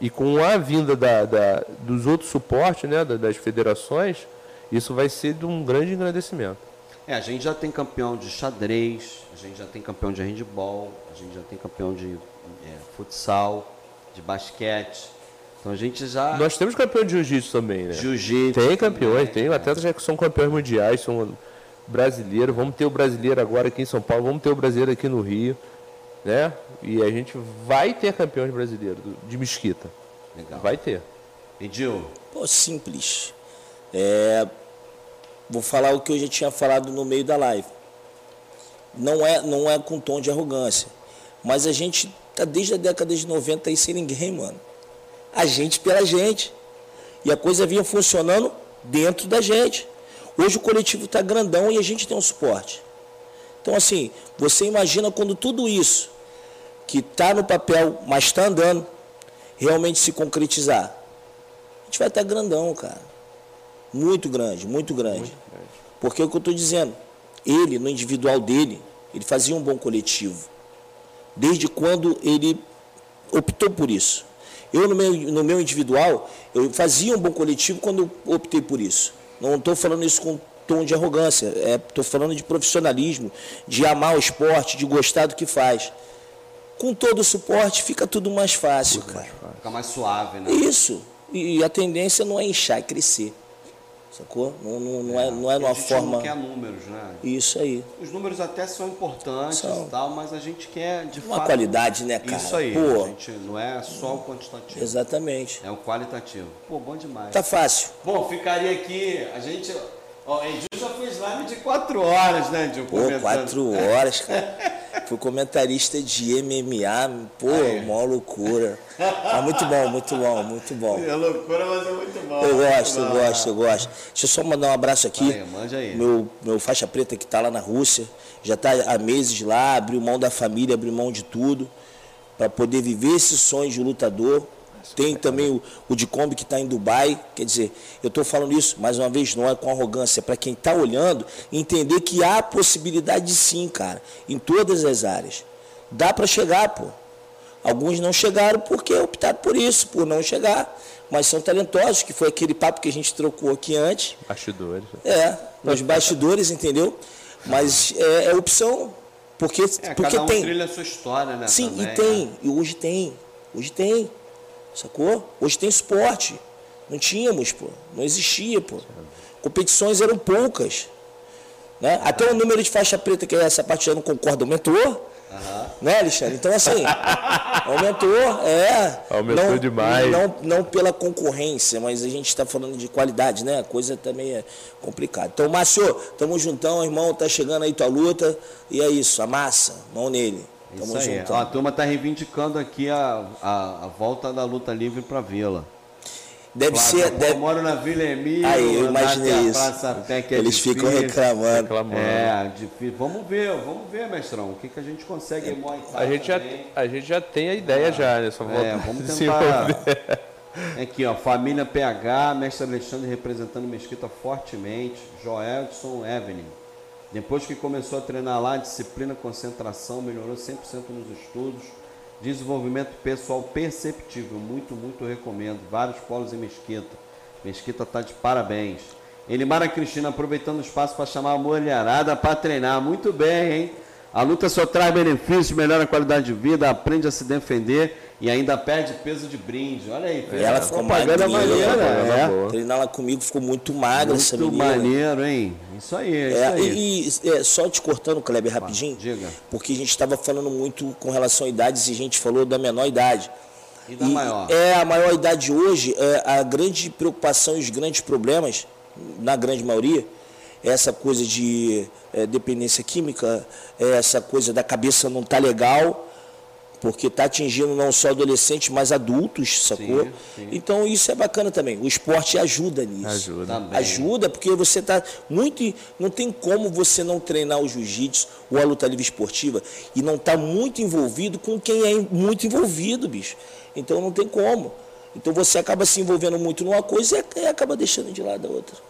E com a vinda da, da- dos outros suportes, né, da- das federações, isso vai ser de um grande engrandecimento. É, a gente já tem campeão de xadrez, a gente já tem campeão de handball, a gente já tem campeão de é, futsal, de basquete. Então a gente já. Nós temos campeão de jiu-jitsu também, né? Jiu-jitsu. Tem campeões, tem atletas já que são campeões mundiais, são brasileiros. Vamos ter o brasileiro agora aqui em São Paulo, vamos ter o brasileiro aqui no Rio, né? E a gente vai ter campeões brasileiros de mesquita. Legal. Vai ter. Edil, Pô, simples. É, vou falar o que eu já tinha falado no meio da live. Não é, não é com tom de arrogância. Mas a gente tá desde a década de 90 aí sem ninguém, mano. A gente pela gente. E a coisa vinha funcionando dentro da gente. Hoje o coletivo tá grandão e a gente tem um suporte. Então, assim, você imagina quando tudo isso que tá no papel, mas está andando, realmente se concretizar. A gente vai estar grandão, cara. Muito grande, muito grande. Porque é o que eu estou dizendo. Ele, no individual dele, ele fazia um bom coletivo. Desde quando ele optou por isso. Eu, no meu, no meu individual, eu fazia um bom coletivo quando eu optei por isso. Não estou falando isso com tom de arrogância. Estou falando de profissionalismo, de amar o esporte, de gostar do que faz. Com todo o suporte, fica tudo mais fácil, cara. fica mais suave, né? Isso. E a tendência não é inchar, é crescer. Sacou? Não, não, não é, não é a numa gente forma. não quer números, né? Isso aí. Os números até são importantes São. e tal, mas a gente quer de Uma fato. qualidade, né, cara? Isso aí. Pô. A gente não é só o quantitativo, Exatamente. é o qualitativo. Pô, bom demais. Tá fácil. Bom, ficaria aqui. A gente. Ó, Edil já fez live de 4 horas, né, Edil? Pô, quatro horas, cara. Fui comentarista de MMA, pô, Aí. mó loucura. Mas muito bom, muito bom, muito bom. É loucura, mas é muito bom. Eu gosto, eu gosto, eu gosto. Deixa eu só mandar um abraço aqui. Vai, mande aí. Meu, meu faixa preta que tá lá na Rússia, já tá há meses lá, abriu mão da família, abriu mão de tudo, para poder viver esse sonho de lutador. Tem também o, o de Kombi que está em Dubai. Quer dizer, eu estou falando isso, mais uma vez, não é com arrogância, é para quem está olhando entender que há possibilidade sim, cara, em todas as áreas. Dá para chegar, pô. Alguns não chegaram porque optaram por isso, por não chegar. Mas são talentosos, que foi aquele papo que a gente trocou aqui antes. Bastidores. É, nos bastidores, entendeu? Mas é, é opção. Porque, É, porque cada um tem. trilha a sua história, né? Sim, também, e tem. né? E hoje tem. Hoje tem. Sacou? Hoje tem esporte. Não tínhamos, pô. Não existia, pô. Competições eram poucas. Né? Até o número de faixa preta, que essa parte já não concorda, aumentou. Né, Alexandre? Então, assim, aumentou, é. Aumentou não, demais. Não, não pela concorrência, mas a gente está falando de qualidade, né? A coisa também é complicada. Então, Márcio, tamo juntão, irmão, tá chegando aí tua luta. E é isso, amassa, mão nele. Tamo Isso aí. juntão. Ó, a turma tá reivindicando aqui a, a, a volta da luta livre pra Vila. Deve ser. pô, Deve... moro na Vila Emílio. Aí, eu imaginei a isso. Praça Pé, que é Eles difícil. ficam reclamando. Reclamando. É, difícil. Vamos ver, vamos ver, mestrão. O que, que a gente consegue Thai A gente, já, a gente já tem a ideia já, né? Só É, volta- vamos tentar. Aqui, ó, família PH, mestre Alexandre representando Mesquita fortemente, Joelson Evelyn. Depois que começou a treinar lá, disciplina, concentração, melhorou 100% nos estudos, desenvolvimento pessoal perceptível, muito, muito recomendo. Vários polos em Mesquita. Mesquita tá de parabéns. Elimara Cristina aproveitando o espaço para chamar a mulherada para treinar. Muito bem, hein? A luta só traz benefícios, melhora a qualidade de vida, aprende a se defender e ainda perde peso de brinde. Olha aí, Fê. Ela ficou Propaganda maneira, propaganda é. boa. Treinar lá comigo ficou muito magra essa Muito menina. maneiro, hein? Isso aí, é isso É, aí. e, e, é, só te cortando, Kleber, rapidinho. diga. Porque a gente estava falando muito com relação a idades e a gente falou da menor idade. E da maior? É, a maior idade hoje, é, a grande preocupação e os grandes problemas, na grande maioria, é essa coisa de é, dependência química, é essa coisa da cabeça não tá legal, porque está atingindo não só adolescentes, mas adultos, sacou? Sim, sim. Então isso é bacana também. O esporte ajuda nisso. Ajuda. Também. Ajuda porque você está muito. Não tem como você não treinar o jiu-jitsu ou a luta livre esportiva e não estar muito envolvido com quem é muito envolvido, bicho. Então não tem como. Então você acaba se envolvendo muito numa coisa e acaba deixando de lado a outra.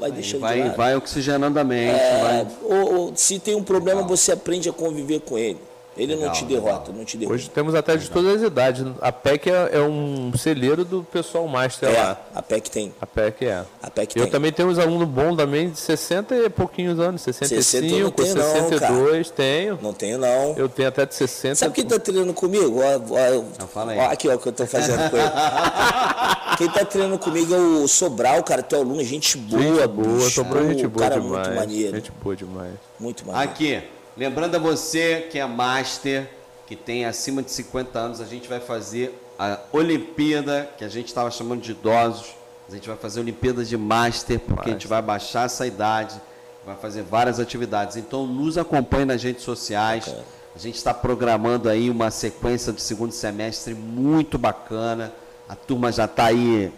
Vai deixando de vai, lado. vai oxigenando a mente. É, vai- ou- ou se tem um problema, você aprende a conviver com ele. Ele Legal, não te legal. derrota, não te derrota. Hoje temos até de todas as idades. A PEC é, é um celeiro do pessoal master é, lá. a PEC tem. A PEC é. A PEC Eu tem. também tenho uns alunos bons também de 60 e pouquinhos anos, 65, 60 eu não tenho não, 62, tenho. Não tenho, não. Eu tenho até de 60. Sabe quem tá treinando comigo? Ó, ó, Não, fala aí. ó, aqui, ó, o que eu tô fazendo com ele. quem tá treinando comigo é o Sobral, cara, teu aluno, gente boa, Gente boa, bicho. sobrou gente Pô, boa cara demais. muito maneiro. Gente boa demais. Muito maneiro. Aqui, lembrando a você que é master, que tem acima de 50 anos, a gente vai fazer a Olimpíada, que a gente estava chamando de idosos. A gente vai fazer a Olimpíada de master, porque a gente vai baixar essa idade, vai fazer várias atividades. Então nos acompanhe nas redes sociais. A gente está programando aí uma sequência do segundo semestre muito bacana. A turma já está aí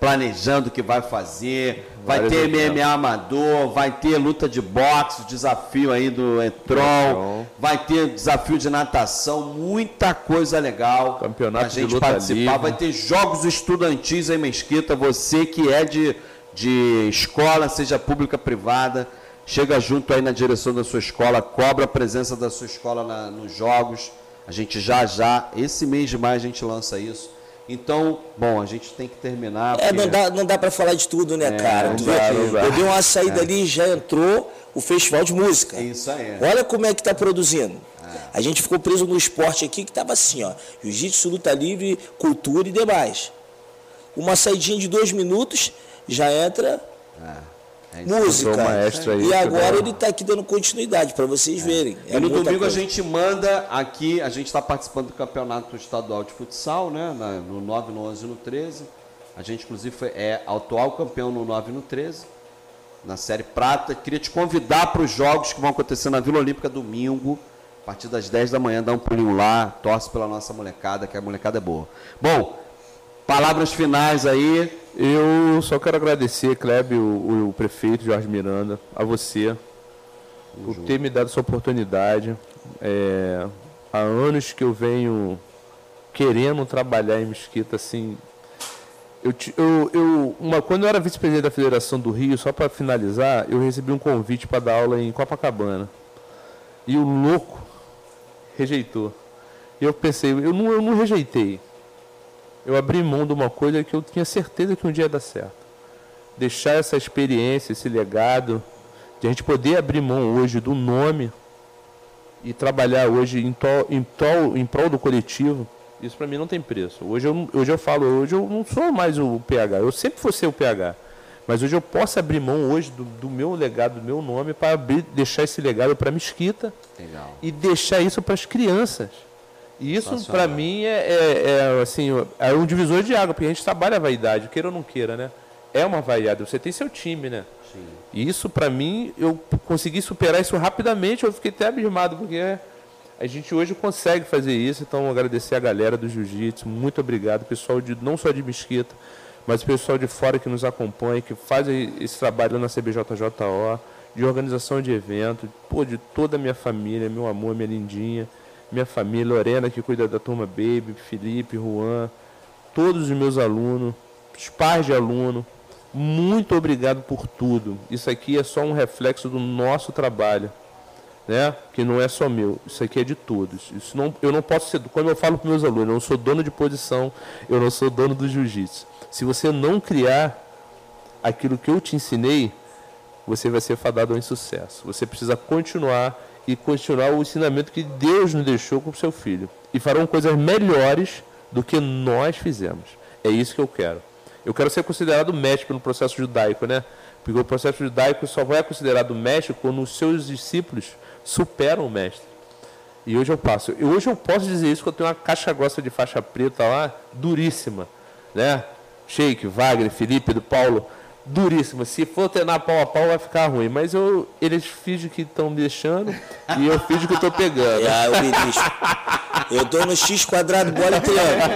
planejando o que vai fazer. Vai ter. MMA amador, vai ter luta de boxe, desafio aí do Etron. vai ter desafio de natação, muita coisa legal. Campeonato de gente luta participar. livre. Vai ter jogos estudantis em Mesquita. Você que é de, de escola, seja pública, privada, chega junto aí na direção da sua escola, cobra a presença da sua escola na- nos jogos. A gente já já, esse mês de maio a gente lança isso. Então, bom, a gente tem que terminar. É, porque- não dá, não dá pra falar de tudo, né, cara? não dá, não dá. Eu dei uma saída ali e já entrou o Festival de Música. É isso aí. Olha como é que tá produzindo. A gente ficou preso no esporte aqui que tava assim, ó. Jiu-jitsu, luta livre, cultura e demais. Uma saidinha de dois minutos, já entra É. música. O maestro aí, e agora ele tá aqui dando continuidade para vocês verem. E É no muita domingo a coisa. gente manda aqui, a gente está participando do campeonato estadual de futsal, né? na- no 9, no 11 e no 13. A gente, inclusive, foi, é atual campeão no 9 e no 13, na série prata. Queria te convidar para os jogos que vão acontecer na Vila Olímpica domingo, a partir das 10 da manhã. Dá um pulinho lá, torce pela nossa molecada, que a molecada é boa. Bom, palavras finais aí. Eu só quero agradecer, Kleber, o, o prefeito Jorge Miranda, a você, por ter me dado essa oportunidade. É, há anos que eu venho querendo trabalhar em Mesquita, assim. Eu, eu, eu- uma, quando eu era vice-presidente da Federação do Rio, só para finalizar, eu recebi um convite para dar aula em Copacabana. E o louco rejeitou. E eu pensei, eu não, eu não rejeitei eu abri mão de uma coisa que eu tinha certeza que um dia ia dar certo. Deixar essa experiência, esse legado, de a gente poder abrir mão hoje do nome e trabalhar hoje em, tol, em, tol, em prol do coletivo, isso para mim não tem preço. Hoje eu, hoje eu falo, hoje eu não sou mais o PH, eu sempre vou ser o PH. Mas hoje eu posso abrir mão hoje do, do meu legado, do meu nome, para deixar esse legado para a Mesquita Legal. e deixar isso para as crianças. E isso, para mim, é, é- é, assim, é um divisor de água, porque a gente trabalha a vaidade, queira ou não queira, né? É uma vaidade, você tem seu time, né? Sim. E isso, para mim, eu consegui superar isso rapidamente, eu fiquei até abismado, porque a gente hoje consegue fazer isso, então agradecer a galera do Jiu-Jitsu, muito obrigado, pessoal de não só de Mesquita, mas o pessoal de fora que nos acompanha, que faz esse trabalho na CBJJO, de organização de evento, pô, de toda a minha família, meu amor, minha lindinha, minha família, Lorena que cuida da turma Baby, Felipe, Juan, todos os meus alunos, os pais de aluno, muito obrigado por tudo. Isso aqui é só um reflexo do nosso trabalho, né? Que não é só meu, isso aqui é de todos. Isso não, eu não posso ser, quando eu falo para meus alunos, eu não sou dono de posição, eu não sou dono do jiu-jitsu. Se você não criar aquilo que eu te ensinei, você vai ser fadado ao insucesso. Você precisa continuar e continuar o ensinamento que Deus nos deixou com o seu filho. E farão coisas melhores do que nós fizemos. É isso que eu quero. Eu quero ser considerado mestre pelo processo judaico, né? Porque o processo judaico só vai considerado mestre quando os seus discípulos superam o mestre. E hoje eu passo. E hoje eu posso dizer isso que eu tenho uma caixa grossa de faixa preta lá, duríssima. Né? Sheik, Wagner, Felipe, do Paulo, duríssima. Se for treinar pau a pau, vai ficar ruim. Mas eu, eles fingem que estão me deixando e eu fingo que estou pegando. É, o ministro. Eu tô no X quadrado, bola e triângulo.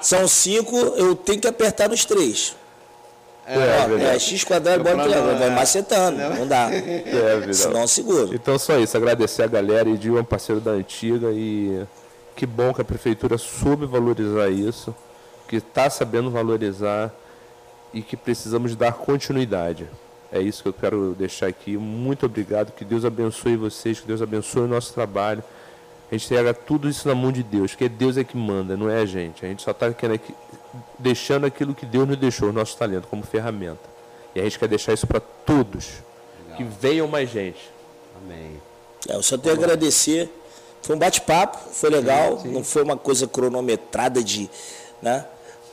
São cinco, eu tenho que apertar nos três. É, Ó, é, verdade. X quadrado, bola e triângulo. Vai macetando, não dá. É, verdade. Senão seguro. Então só isso, agradecer a galera e de um parceiro da antiga e que bom que a prefeitura soube valorizar isso, que está sabendo valorizar e que precisamos dar continuidade. É isso que eu quero deixar aqui. Muito obrigado, que Deus abençoe vocês, que Deus abençoe o nosso trabalho, A gente entrega tudo isso na mão de Deus, porque Deus é que manda, não é a gente. A gente só está deixando aquilo que Deus nos deixou, o nosso talento, como ferramenta. E a gente quer deixar isso para todos. Legal. Que venham mais gente. Amém. É, eu só tenho a agradecer. Foi um bate-papo, foi legal. Sim, sim. Não foi uma coisa cronometrada de. Né?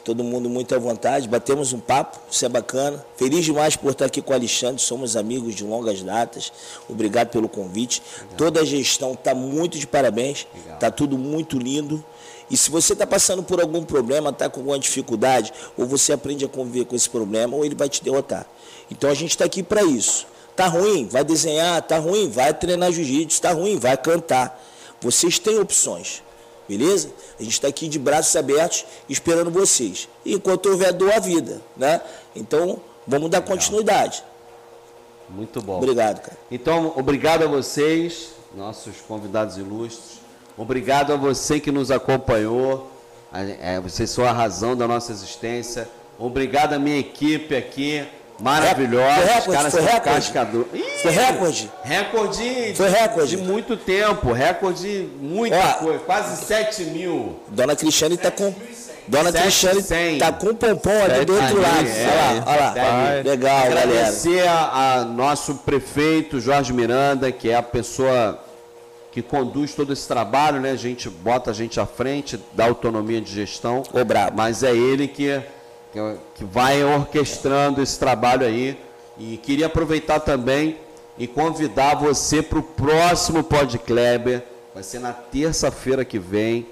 Todo mundo muito à vontade, batemos um papo, isso é bacana. Feliz demais por estar aqui com o Alexandre, somos amigos de longas datas. Obrigado pelo convite. Legal. Toda a gestão está muito de parabéns, está tudo muito lindo. E se você está passando por algum problema, está com alguma dificuldade, ou você aprende a conviver com esse problema, ou ele vai te derrotar. Então a gente está aqui para isso. Tá ruim, vai desenhar, tá ruim, vai treinar jiu-jitsu, tá ruim, vai cantar. Vocês têm opções. Beleza? A gente está aqui de braços abertos esperando vocês. E enquanto houver dor, a vida. Né? Então, vamos dar Legal. continuidade. Muito bom. Obrigado, cara. Então, obrigado a vocês, nossos convidados ilustres. Obrigado a você que nos acompanhou. É, vocês são a razão da nossa existência. Obrigado à minha equipe aqui maravilhosa. Foi recorde, foi recorde. Foi recorde. Recorde. Foi recorde. De muito tempo. Recorde muita Ó, coisa. Quase 7 mil. Dona Cristiane está com. Dona Cristiane está com o pompom ali do outro lado. É, olha lá, olha lá. Legal, Agradecer galera. a, a nosso prefeito Jorge Miranda, que é a pessoa que conduz todo esse trabalho, né? A gente bota a gente à frente da autonomia de gestão. Brabo. Mas é ele que que vai orquestrando esse trabalho aí. E queria aproveitar também e convidar você para o próximo Podcleber. Vai ser na terça-feira que vem.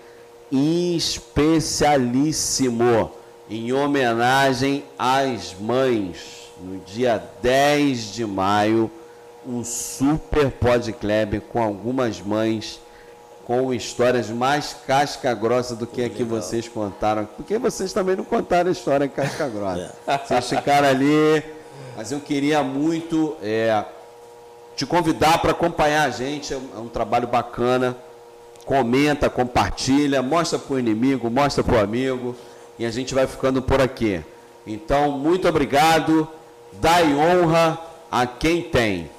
Especialíssimo. Em homenagem às mães. No dia 10 de maio. Um super Podcleber com algumas mães com histórias mais casca grossa do que a que vocês contaram. Porque vocês também não contaram a história casca grossa. É. Vocês ficaram ali. Mas eu queria muito é, te convidar para acompanhar a gente. É um, é um, trabalho bacana. Comenta, compartilha, mostra para o inimigo, mostra para o amigo. E a gente vai ficando por aqui. Então, muito obrigado. Dai honra a quem tem.